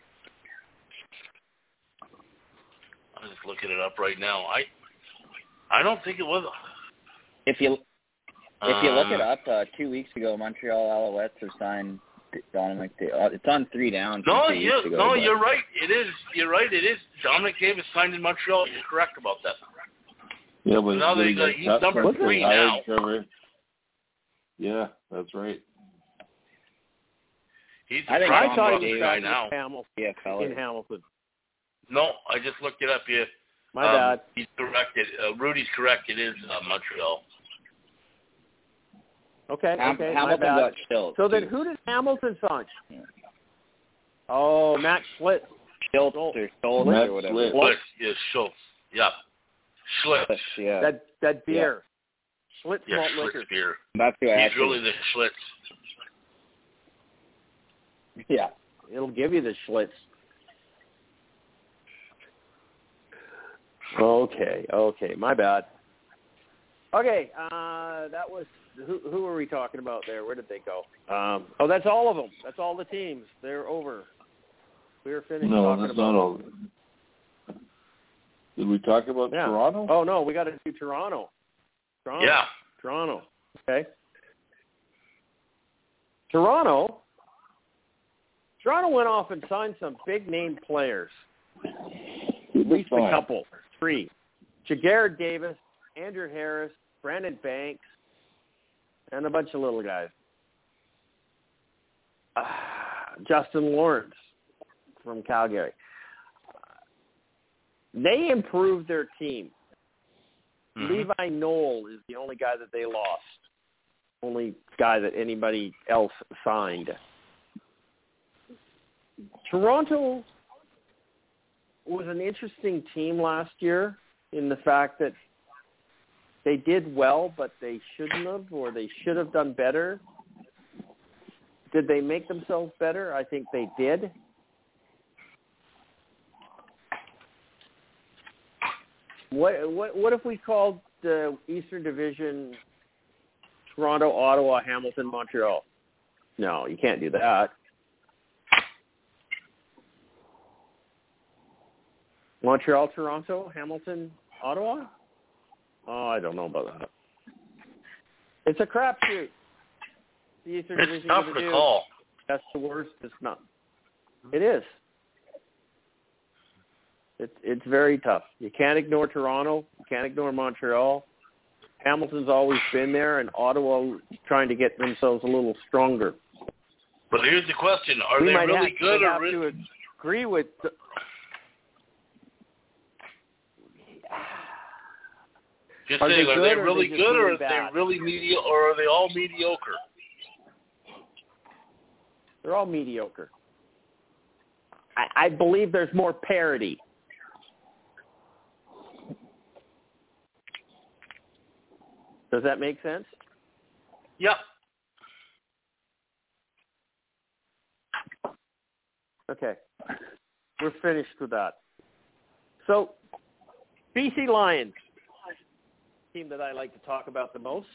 I'm just looking it up right now. I I don't think it was. If you if you look it Uh, up, uh, two weeks ago, Montreal Alouettes have signed Dominic. Da- uh, it's on three down. No, two you, weeks ago, no, but- you're right. It is. You're right. It is. Dominique Davis signed in Montreal. You're correct about that. Yeah, but Now they they got- got he's number from three now. Trevor. Yeah, that's right. He's I think I Tom thought Brady he was guy signed now. with Hamilton CFL. in Hamilton. No, I just looked it up. here. My um, bad. He's correct. It, uh, Rudy's correct. It is uh, Montreal. Okay, Ham- okay, my Hamilton bad. got Schultz. So then, who did Hamilton sign? Oh, Matt Schlitz. Schultz or Schultz Matt or whatever. Schlitz. Schlitz. Yeah, Schultz. Yeah. Schlitz. Schlitz, yeah. That that beer. Schlitz Yeah, malt Schlitz liquor. beer. That's who I He's actually. really the Schlitz. yeah. It'll give you the Schlitz. Okay, okay, my bad. Okay, uh, that was who? Who were we talking about there? Where did they go? Um, oh, that's all of them. That's all the teams. They're over. We are finished No, talking that's about. not all. Did we talk about Yeah. Toronto? Oh no, we got to do Toronto. Toronto. Yeah. Toronto. Okay. Toronto. Toronto went off and signed some big name players. At least a couple, three. Ja'Gared Davis, Andrew Harris, Brandon Banks, and a bunch of little guys. Uh, Justin Lawrence from Calgary. They improved their team. Mhm. Levi Knoll is the only guy that they lost. Only guy that anybody else signed. Toronto was an interesting team last year in the fact that they did well, but they shouldn't have, or they should have done better. Did they make themselves better? I think they did. What what what if we called the Eastern Division Toronto, Ottawa, Hamilton, Montreal? No, you can't do that. Montreal, Toronto, Hamilton, Ottawa? Oh, I don't know about that. It's a crapshoot. The Eastern It's Division tough to the call. That's the worst. It's not. It is. It's it's very tough. You can't ignore Toronto. You can't ignore Montreal. Hamilton's always been there, and Ottawa trying to get themselves a little stronger. But here's the question: Are we they might really have, good we or have really? to agree with. The, Just Are they saying, are they are really they just good, or really are they really mediocre, or are they all mediocre? they're all mediocre. I, I believe there's more parity. Does that make sense? Yep. Okay. We're finished with that. So, BC Lions, team that I like to talk about the most,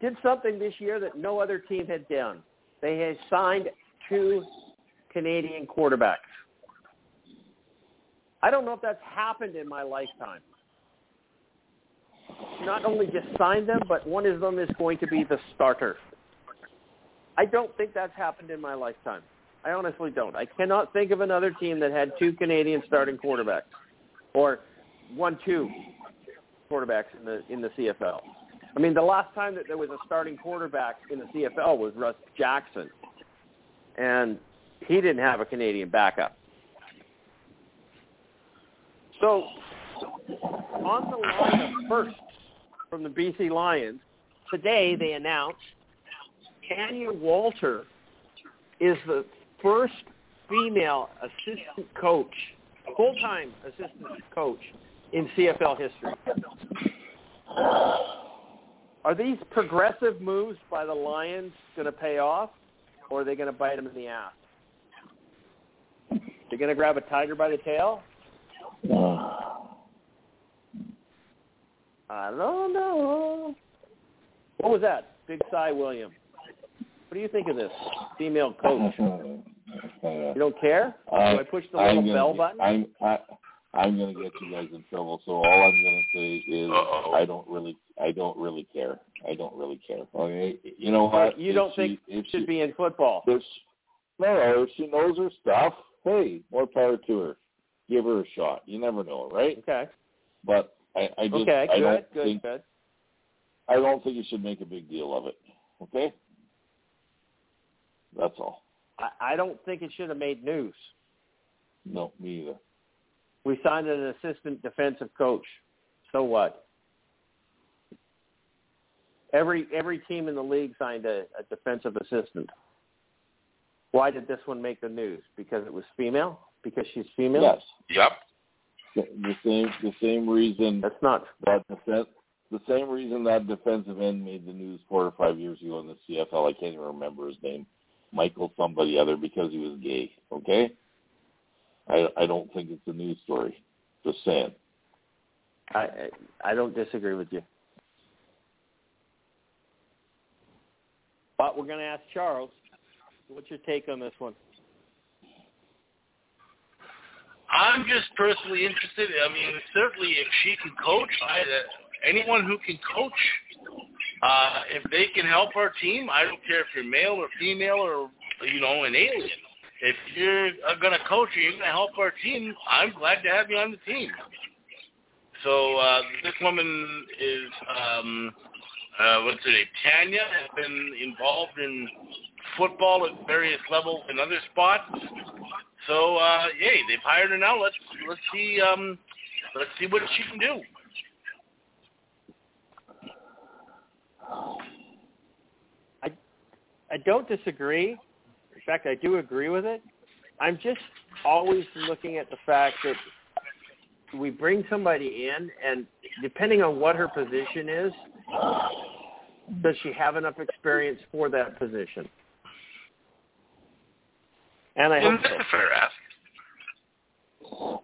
did something this year that no other team had done. They had signed two Canadian quarterbacks. I don't know if that's happened in my lifetime. Not only just signed them, but one of them is going to be the starter. I don't think that's happened in my lifetime. I honestly don't. I cannot think of another team that had two Canadian starting quarterbacks, or one two quarterbacks in the in the CFL. I mean, the last time that there was a starting quarterback in the CFL was Russ Jackson, and he didn't have a Canadian backup. So, on the line of first from the BC Lions, today they announced Tanya Walter is the first female assistant coach, full-time assistant coach in CFL history. Are these progressive moves by the Lions going to pay off, or are they going to bite them in the ass? They're going to grab a tiger by the tail? I don't know. What was that? Big Cy William. What do you think of this female coach? You don't care? Do I push the little I'm gonna, bell button? I'm I, I'm going to get you guys in trouble. So all I'm going to say is Uh-oh. I don't really I don't really care. I don't really care. Okay, you know what? you If don't she- think if should be in football? if she, no, no, if she knows her stuff, hey, more power to her. Give her a shot. You never know, right? Okay. But I, I just Okay. I Good. don't Good. think Good. I don't think you should make a big deal of it. Okay? That's all. I, I don't think it should have made news. No, me either. We signed an assistant defensive coach. So what? Every every team in the league signed a, a defensive assistant. Why did this one make the news? Because it was female? Because she's female? Yes. Yep. The, the same the same reason That's not that defense the same reason that defensive end made the news four or five years ago in the CFL. I can't even remember his name. Michael somebody other because he was gay. Okay? I I don't think it's a news story. Just saying. I I I don't disagree with you. But we're going to ask Charles. What's your take on this one? I'm just personally interested. I mean, certainly if she can coach, I, uh, anyone who can coach, uh, if they can help our team, I don't care if you're male or female or you know an alien. If you're going to coach or you're going to help our team, I'm glad to have you on the team. So uh, this woman is um, uh, what's her name? Tanya has been involved in football at various levels in other spots. So uh, yay, they've hired her now. Let's let's see um, let's see what she can do. I I don't disagree. In fact, I do agree with it. I'm just always looking at the fact that we bring somebody in, and depending on what her position is, does she have enough experience for that position? And I hope And that's a fair ask.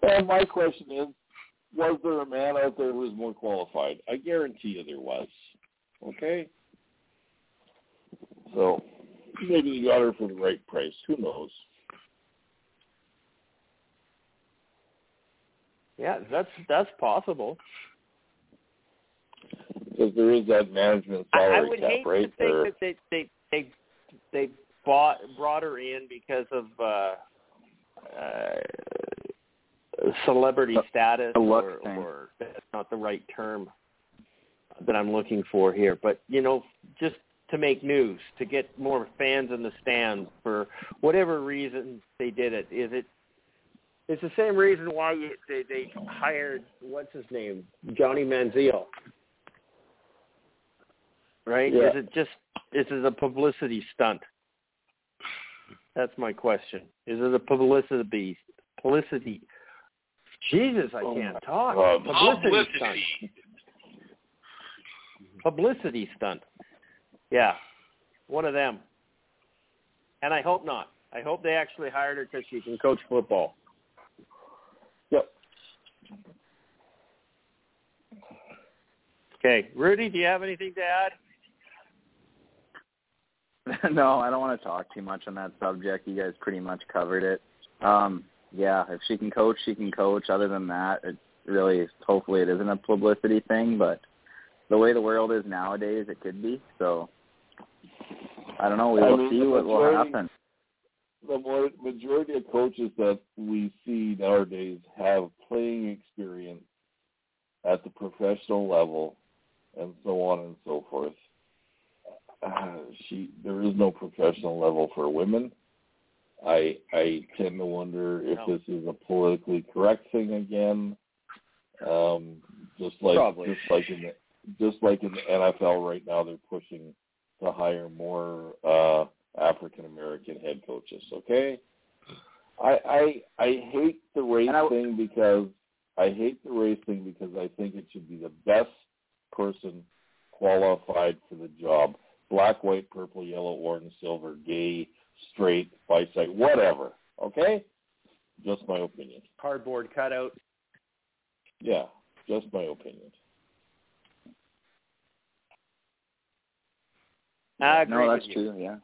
And my question is, was there a man out there who was more qualified? I guarantee you there was. Okay? So maybe you got her for the right price. Who knows? Yeah, that's that's possible. Because there is that management I, salary I would cap, hate right? to think Or- that they they they they bought brought her in because of uh, uh, celebrity status, or, thing. or that's not the right term that I'm looking for here. But you know, just to make news, to get more fans in the stands for whatever reason they did it. Is it? It's the same reason why you, they they hired what's his name, Johnny Manziel. Right? Yeah. Is it just is it a publicity stunt? That's my question. Is it a publicity publicity? Jesus, I Oh can't my talk. God. Publicity stunt. Publicity. Publicity stunt. Yeah, one of them. And I hope not. I hope they actually hired her because she can coach football. Yep. Okay, Rudy, do you have anything to add? no, I don't want to talk too much on that subject. You guys pretty much covered it. Um, yeah, if she can coach, she can coach. Other than that, it really, hopefully, it isn't a publicity thing. But the way the world is nowadays, it could be. So I don't know. We I will mean, see the what will happen. The more, majority of coaches that we see nowadays have playing experience at the professional level and so on and so forth. Uh, she there is no professional level for women. I I tend to wonder if No. this is a politically correct thing again. Um, just like Probably. just like in the just like in the NFL right now, they're pushing to hire more uh, African American head coaches. Okay, I I I hate the race I- thing because I hate the race thing because I think it should be the best person qualified for the job. Black, white, purple, yellow, orange, silver, gay, straight, bisexual, whatever. Okay? Just my opinion. Cardboard cutout. Yeah, just my opinion. I agree no, with that's you. true. Yeah.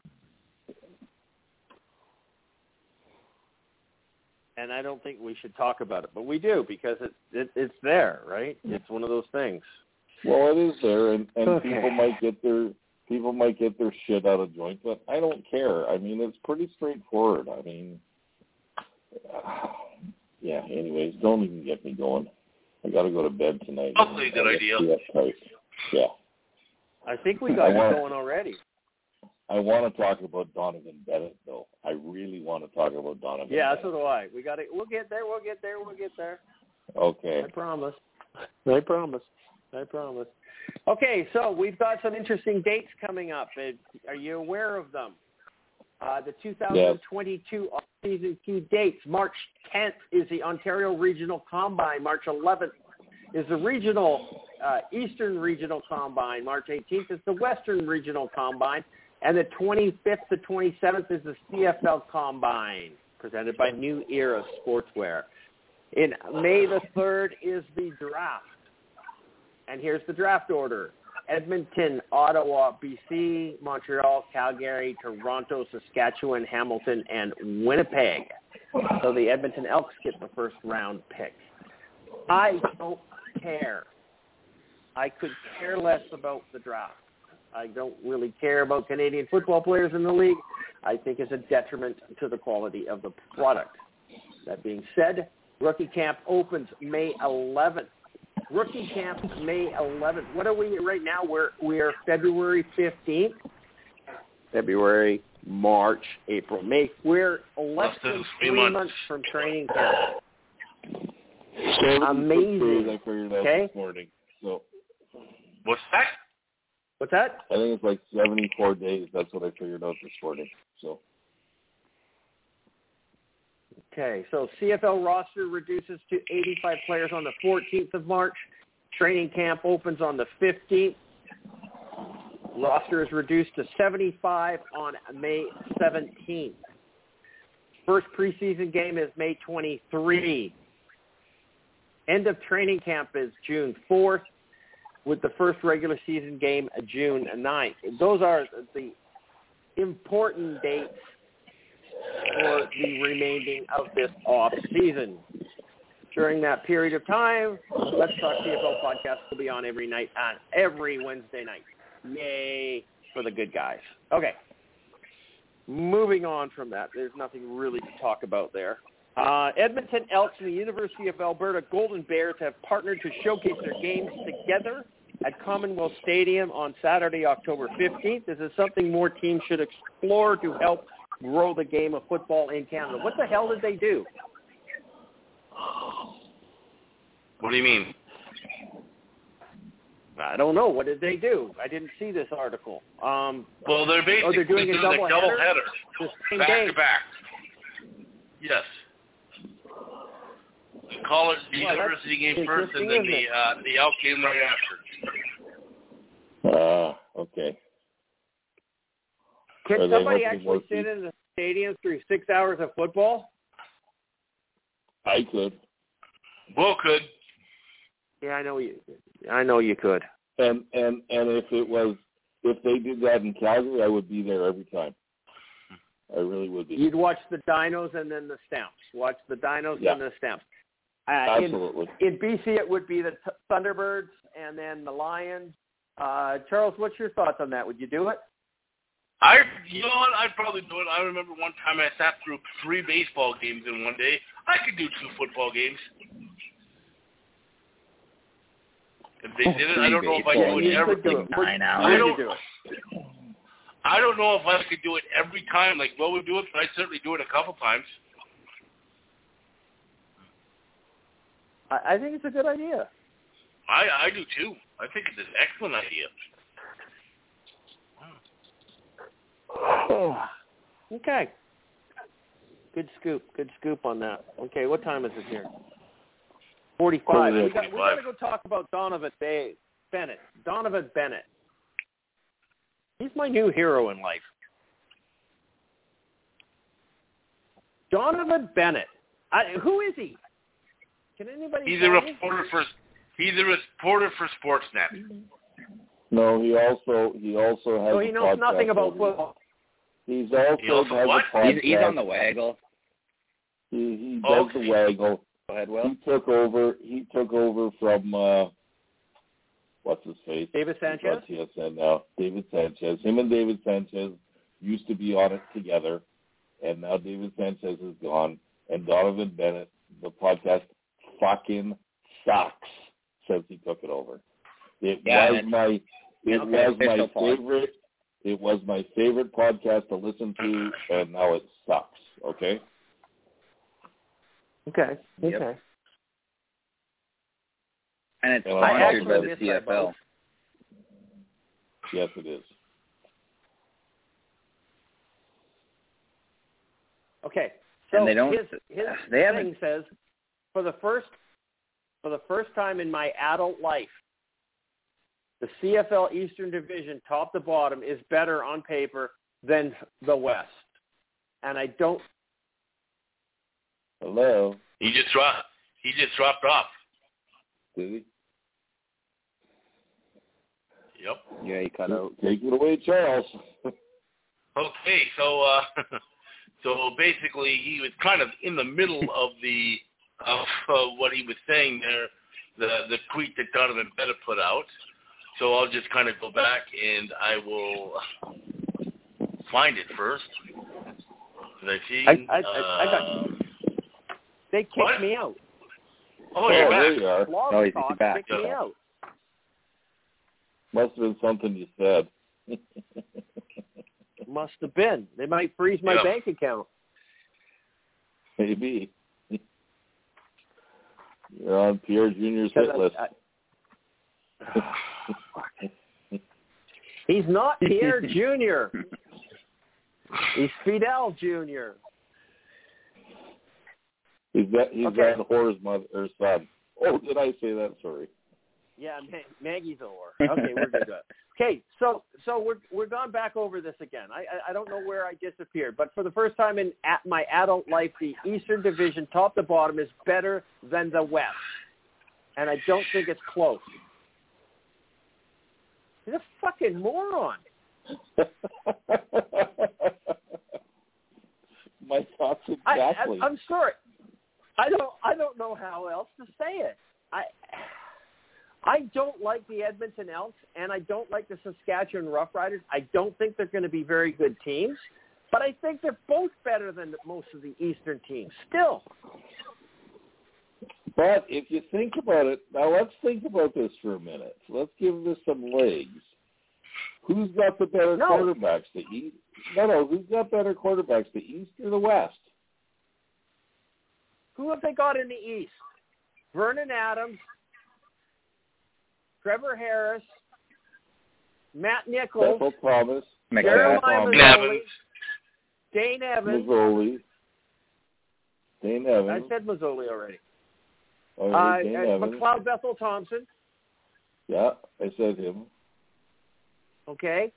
and I don't think we should talk about it, but we do because it, it it's there, right? It's one of those things. Well, it is there, and and Okay. people might get their people might get their shit out of joint, but I don't care. I mean, it's pretty straightforward. I mean, yeah. Anyways, don't even get me going. I got to go to bed tonight. Probably a good idea. Yeah. I think we got want- going already. I want to talk about Donnovan Bennett, though. I really want to talk about Donnovan. Yeah, Bennett. so do I. We got it. We'll get there. We'll get there. We'll get there. Okay. I promise. I promise. I promise. Okay, so we've got some interesting dates coming up. Uh, Are you aware of them? Uh, the 2022 off-season key dates. March 10th is the Ontario Regional Combine. March 11th is the regional uh, Eastern Regional Combine. March 18th is the Western Regional Combine. And the 25th to 27th is the CFL Combine, presented by New Era Sportswear. In May the 3rd is the draft. And here's the draft order. Edmonton, Ottawa, BC, Montreal, Calgary, Toronto, Saskatchewan, Hamilton, and Winnipeg. So the Edmonton Elks get the first round pick. I don't care. I could care less about the draft. I don't really care about Canadian football players in the league. I think it's a detriment to the quality of the product. That being said, rookie camp opens May 11th. Rookie camp May 11th. What are we right now? We're we are February 15th. February, March, April, May. We're less Less than than three three months. months from training camp. Amazing. I figured out Okay. this morning. So What's that? What's that? I think it's like 74 days. That's what I figured out this morning. So Okay, so CFL roster reduces to 85 players on the 14th of March. Training camp opens on the 15th. Roster is reduced to 75 on May 17th. First preseason game is May 23. End of training camp is June 4th, with the first regular season game June 9th. Those are the important dates for the remaining of this off season. During that period of time, Let's Talk CFL podcast will be on every night on every Wednesday night. Yay for the good guys. Okay. Moving on from that, there's nothing really to talk about there. Uh, Edmonton Elks and the University of Alberta Golden Bears have partnered to showcase their games together at Commonwealth Stadium on Saturday, October 15th. This is something more teams should explore to help grow the game of football in Canada. What the hell did they do? What do you mean? I don't know. What did they do? I didn't see this article. Um, Well, they're basically Oh, they're doing a doing double a double header? header, back day. to back. Yes. Call it the Well, university game first, and then the uh, the elk game right after. ah, okay. Can they somebody actually sit deep? in the stadium through six hours of football? I could. Well, could Yeah, I know you. I know you could. And and and if it was if they did that in Calgary, I would be there every time. I really would be. You'd watch the Dinos and then the Stamps. Watch the Dinos Yeah. and the Stamps. Uh, in, Absolutely. in BC, it would be the t- Thunderbirds and then the Lions. Uh, Charles, what's your thoughts on that? Would you do it? I? You know what? I'd probably do it. I remember one time I sat through three baseball games in one day. I could do two football games. If they did it, I don't know if I Three could do it every. could do it. Nine hours. I don't- do it? I don't know if I could do it every time like Will would do it, but I'd certainly do it a couple times. I, I think it's a good idea. I I do too. I think it's an excellent idea. Okay. Good scoop. Good scoop on that. Okay, what time is it here? Forty-five. We got, we got to go talk about Donnovan Bay, Bennett. Donnovan Bennett. He's my new hero in life. Donnovan Bennett. I, who is he? Can anybody? He's tell a me? reporter for he's a reporter for Sportsnet. No, he also he also has. So he a knows nothing about where- football. He's also, He also has what? a podcast. He's, he's on the waggle. He, he does Okay. the waggle. Go ahead, Will. He took over. He took over from uh, what's his face? Davis Sanchez. Yes, and now Davis Sanchez. Him and Davis Sanchez used to be on it together, and now Davis Sanchez is gone, and Donnovan Bennett. The podcast fucking sucks since he took it over. It Yeah, was my it Okay, was my official pod. favorite. It was my favorite podcast to listen to, and now it sucks. Okay. Okay. Yep. Okay. And it's Well, I sponsored actually by the CFL. Yes, it is. Okay. So And they don't- his his they haven't- thing says for the first for the first time in my adult life, the CFL Eastern Division, top to bottom, is better on paper than the West. And I don't. Hello. He just dropped. He just dropped off. Did he? Yep. Yeah, he cut out. Take it away, Charles. Okay, so uh, so basically, he was kind of in the middle of the of uh, what he was saying there, the the tweet that Donnovan Bennett put out. So I'll just kind of go back and I will find it first. Did I see? I- I- I- I got- uh, They kicked What? me out. oh, you're there back. you are. Blog Oh, he's Talk back. kicked me out. Must have been something you said. Must have been. They might freeze my Yeah. bank account. Maybe. You're on Pierre Junior's hit 'Cause list. I- I- he's not Pierre Junior. He's Fidel Junior. he's that he's Okay. that whore's mother or son. Oh, did I say that? Sorry. Yeah, Ma- Maggie's a whore. Okay, we're good. Okay, so so we're we're gone back over this again. I, I I don't know where I disappeared, but for the first time in at my adult life, the Eastern Division, top to bottom, is better than the West, and I don't think it's close. He's a fucking moron. My thoughts I, exactly. I, I'm sorry. I don't. I don't know how else to say it. I. I don't like the Edmonton Elks, and I don't like the Saskatchewan Roughriders. I don't think they're going to be very good teams, but I think they're both better than most of the Eastern teams. Still, But if you think about it, now let's think about this for a minute. Let's give this some legs. Who's got the better No. quarterbacks? The East? No, no. Who's got better quarterbacks? The East or the West? who have they got in the East? Vernon Adams, Trevor Harris, Matt Nichols, Bethel Thomas, Jeremiah Tom Masoli, Evans. Dane Evans. Masoli, Dane I said Masoli already. Oh, Uh, Dane Evans. McLeod Bethel Thompson. Yeah, I said him. Okay.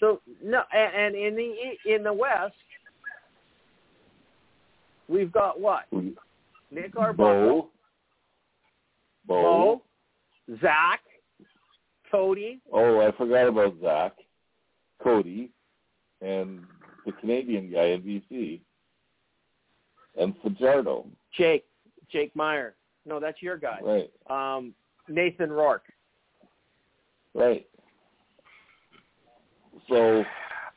So no, and, and in the in the West, we've got what? Nick Arbuckle, Bo. Bo. Bo, Zach, Cody, Oh, I forgot about Zach, Cody, and the Canadian guy in BC, and Fajardo. Jake, Jake Maier. No, that's your guy. Right, Um, Nathan Rourke. right. So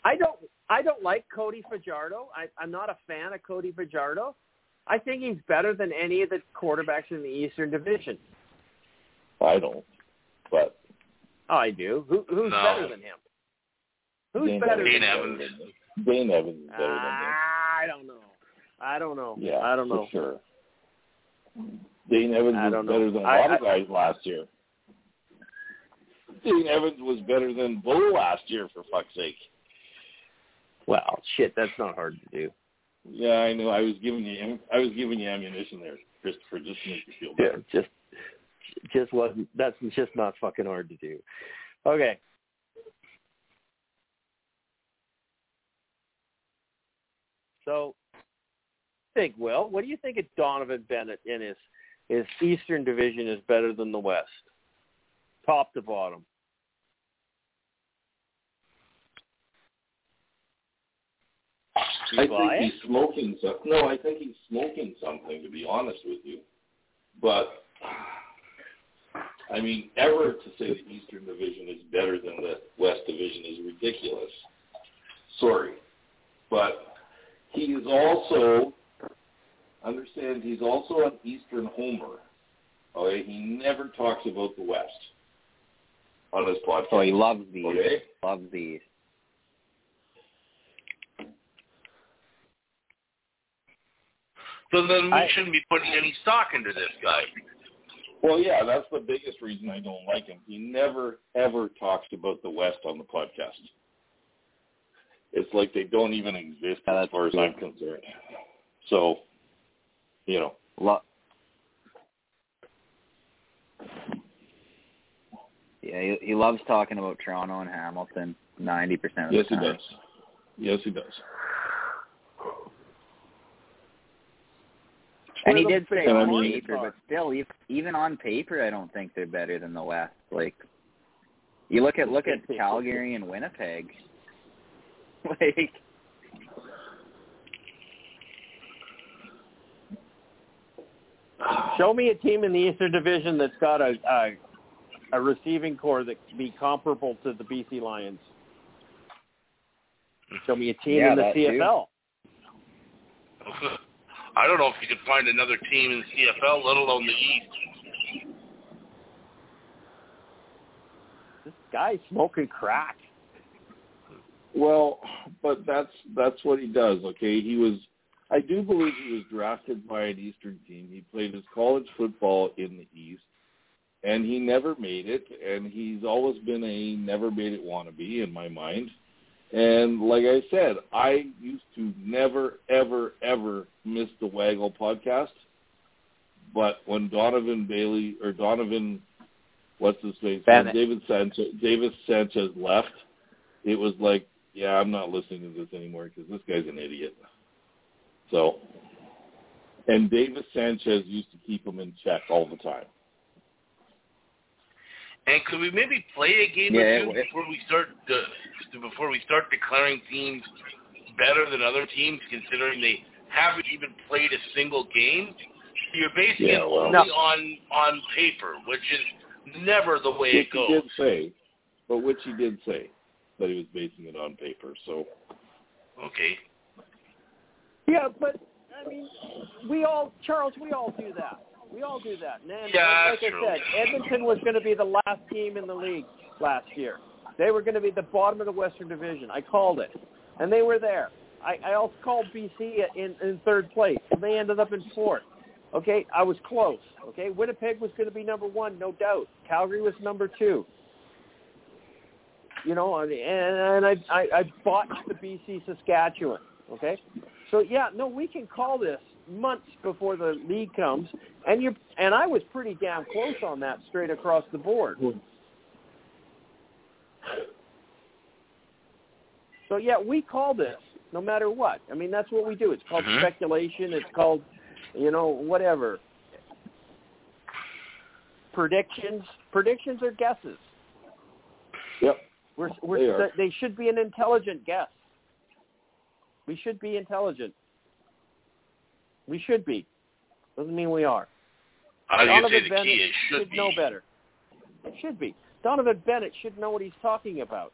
I don't I don't like Cody Fajardo. I, I'm not a fan of Cody Fajardo. I think he's better than any of the quarterbacks in the Eastern Division. I don't, but Oh, I do. Who, who's No. better than him? Who's Dane better Dane than him? Evans. Dane Evans is better than him. Ah, I don't know. I don't know. Yeah, I don't know. for sure. Dane Evans I was know. better than a I- lot of I- guys last year. Dane Evans was better than Bo last year, for fuck's sake. Well, shit, that's not hard to do. Yeah, I know. I was giving you, I was giving you ammunition there, Christopher, just to make you feel better. just just wasn't. That's just not fucking hard to do. Okay. So, think, Will, what do you think of Donnovan Bennett in his his Eastern Division is better than the West, top to bottom? I think he's smoking something. No, I think he's smoking something. To be honest with you, but I mean, ever to say the Eastern Division is better than the West Division is ridiculous. Sorry, but he is also understand he's also an Eastern homer. Okay, he never talks about the West on his podcast. So he loves the Okay. loves the So then we I- shouldn't be putting any stock into this guy. Well, yeah, that's the biggest reason I don't like him. He never ever talks about the West on the podcast. It's like they don't even exist Yeah, as far as. I'm concerned. So, you know, lo- Yeah, he, he loves talking about Toronto and Hamilton ninety percent of yes, the time. Yes, he does. Yes, he does. And he did say big on paper, but still, e- even on paper, I don't think they're better than the West. Like, you look at look at Calgary and Winnipeg. like, Show me a team in the Eastern Division that's got a a, a receiving corps that can be comparable to the BC Lions. Show me a team Yeah, in the that too. CFL. I don't know if you could find another team in the CFL, let alone the East. This guy's smoking crack. Well, but that's that's what he does. Okay, he was. I do believe he was drafted by an Eastern team. He played his college football in the East, and he never made it. And he's always been a never made it wannabe in my mind. And like I said, I used to never, ever, ever miss the Waggle podcast. But when Donovan Bailey or Donovan, what's his name. Davis Sanchez, Davis Sanchez left, it was like, yeah, I'm not listening to this anymore because this guy's an idiot. So, and Davis Sanchez used to keep him in check all the time. And could we maybe play a game Yeah, or two it- before we start uh, before we start declaring teams better than other teams, considering they haven't even played a single game? You're basing Yeah, it well- only on on paper, which is never the way Which it he goes. did say, but which he did say that he was basing it on paper. So, Okay. Yeah, but I mean, we all, Charles, we all do that. We all do that. And Yeah, like I true. said, Edmonton was going to be the last team in the league last year. They were going to be the bottom of the Western Division. I called it, and they were there. I, I also called BC in, in third place, and they ended up in fourth. Okay, I was close. Okay, Winnipeg was going to be number one, no doubt. Calgary was number two. You know, and, and I, I I botched the BC Saskatchewan. Okay, so yeah, no, we can call this months before the league comes, and you and I was pretty damn close on that straight across the board. So yeah, we call this no matter what. I mean, that's what we do. It's called Mhm. speculation. It's called, you know, whatever. Predictions. Predictions are guesses. yep. We're, we're, They they should be an intelligent guess. We should be intelligent. We should be. Doesn't mean we are. I was Donnovan say the Bennett key is should be. know better. Should be. Donnovan Bennett should know what he's talking about.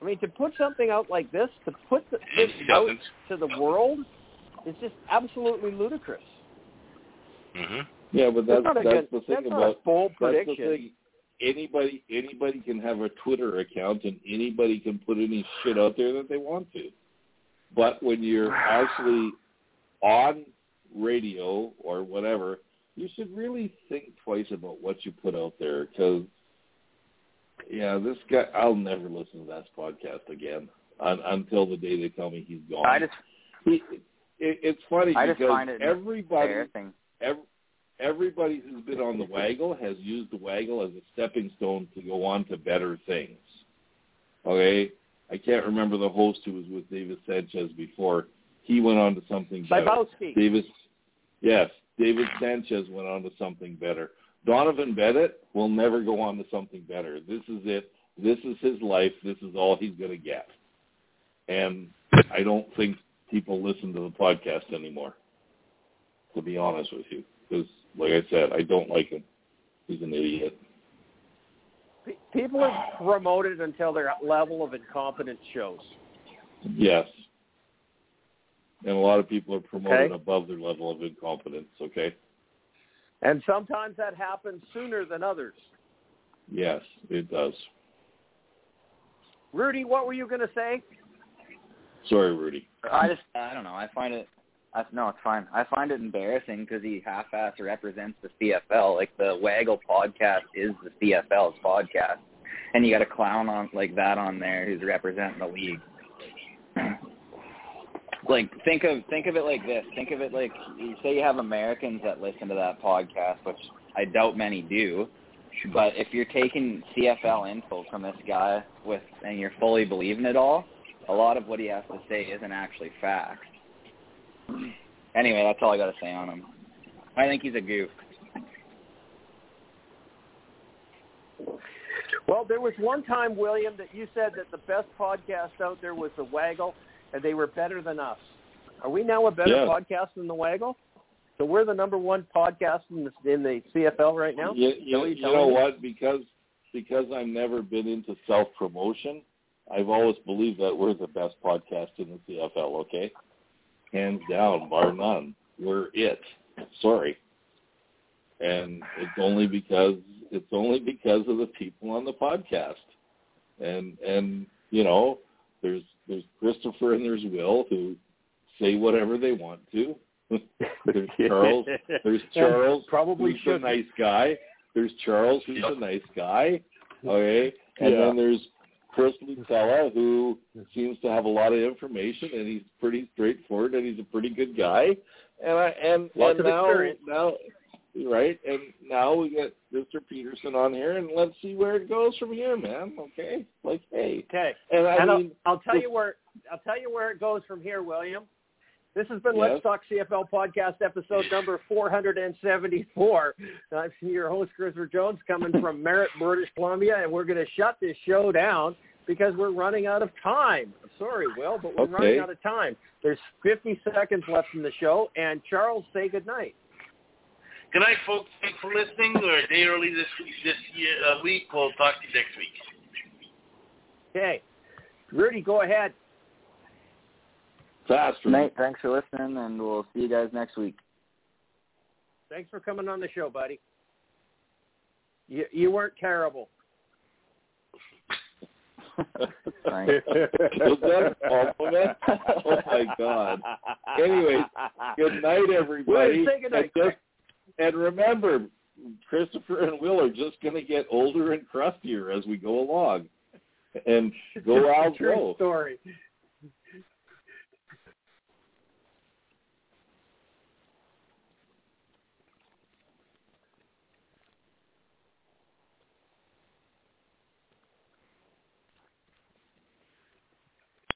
I mean, to put something out like this, to put the, this out doesn't. to the world, is just absolutely ludicrous. hmm Yeah, but that's not a that's good- the thing that's not about a bold that's the prediction. thing. Anybody anybody can have a Twitter account and anybody can put any shit out there that they want to. But when you're actually on radio or whatever, you should really think twice about what you put out there because yeah, this guy I'll never listen to that podcast again un, until the day they tell me he's gone. I just he, it, it's funny I just because find it everybody fair thing. ev everybody who's been on the waggle has used the waggle as a stepping stone to go on to better things. Okay, I can't remember the host who was with Davis Sanchez before. He went on to something better. Davis, yes, Davis Sanchez went on to something better. Donnovan Bennett will never go on to something better. This is it. This is his life. This is all he's going to get. And I don't think people listen to the podcast anymore, to be honest with you. Because, like I said, I don't like him. He's an idiot. People are promoted until their level of incompetence shows. Yes. And a lot of people are promoted Okay. above their level of incompetence, okay? And sometimes that happens sooner than others. Yes, it does. Rudy, what were you going to say? Sorry, Rudy. I just I don't know. I find it. I, no, it's fine. I find it embarrassing because he half-ass represents the CFL. Like the Waggle podcast is the CFL's podcast, and you got a clown on like that on there who's representing the league. Like think of think of it like this. Think of it like you say you have Americans that listen to that podcast, which I doubt many do. But if you're taking CFL info from this guy with and you're fully believing it all, a lot of what he has to say isn't actually fact. Anyway, that's all I got to say on him. I think he's a goof. Well, there was one time, William, that you said that the best podcast out there was the Waggle, and they were better than us. Are we now a better Yeah. podcast than the Waggle? So we're the number one podcast in the, in the CFL right now. You, you, you know me? what? Because because I've never been into self promotion, I've always believed that we're the best podcast in the CFL. Okay, hands down, bar none. We're it. Sorry, and it's only because it's only because of the people on the podcast, and and you know, there's there's Christopher and there's Will who say whatever they want to. there's Charles. There's Charles, probably who's a nice guy. There's Charles, who's a nice guy. Okay, and Yeah. then there's Chris Lutella, who seems to have a lot of information, and he's pretty straightforward, and he's a pretty good guy. And I and, Lots and now experience. now right, and now we get Mr. Peterson on here, and let's see where it goes from here, man. Okay, like hey, Okay. and I and I'll, mean, I'll tell you where I'll tell you where it goes from here, William. This has been Yes. Let's Talk CFL podcast episode number 474. Uh, I'm your host, Christopher Jones, coming from Merritt, British Columbia, and we're going to shut this show down because we're running out of time. Sorry, Will, but we're Okay. running out of time. There's 50 seconds left in the show, and Charles, say goodnight. Good night, folks. Thanks for listening. We're a day early this this year, uh, week. We'll talk to you next week. Okay. Rudy, go ahead. fast. Nate, thanks for listening, and we'll see you guys next week. Thanks for coming on the show, buddy. You, you weren't terrible. Thanks. Was that a compliment? Oh my God. Anyway, Good night, everybody. Will, say good night, And, remember, Christopher and Will are just going to get older and crustier as we go along. And go out, True story.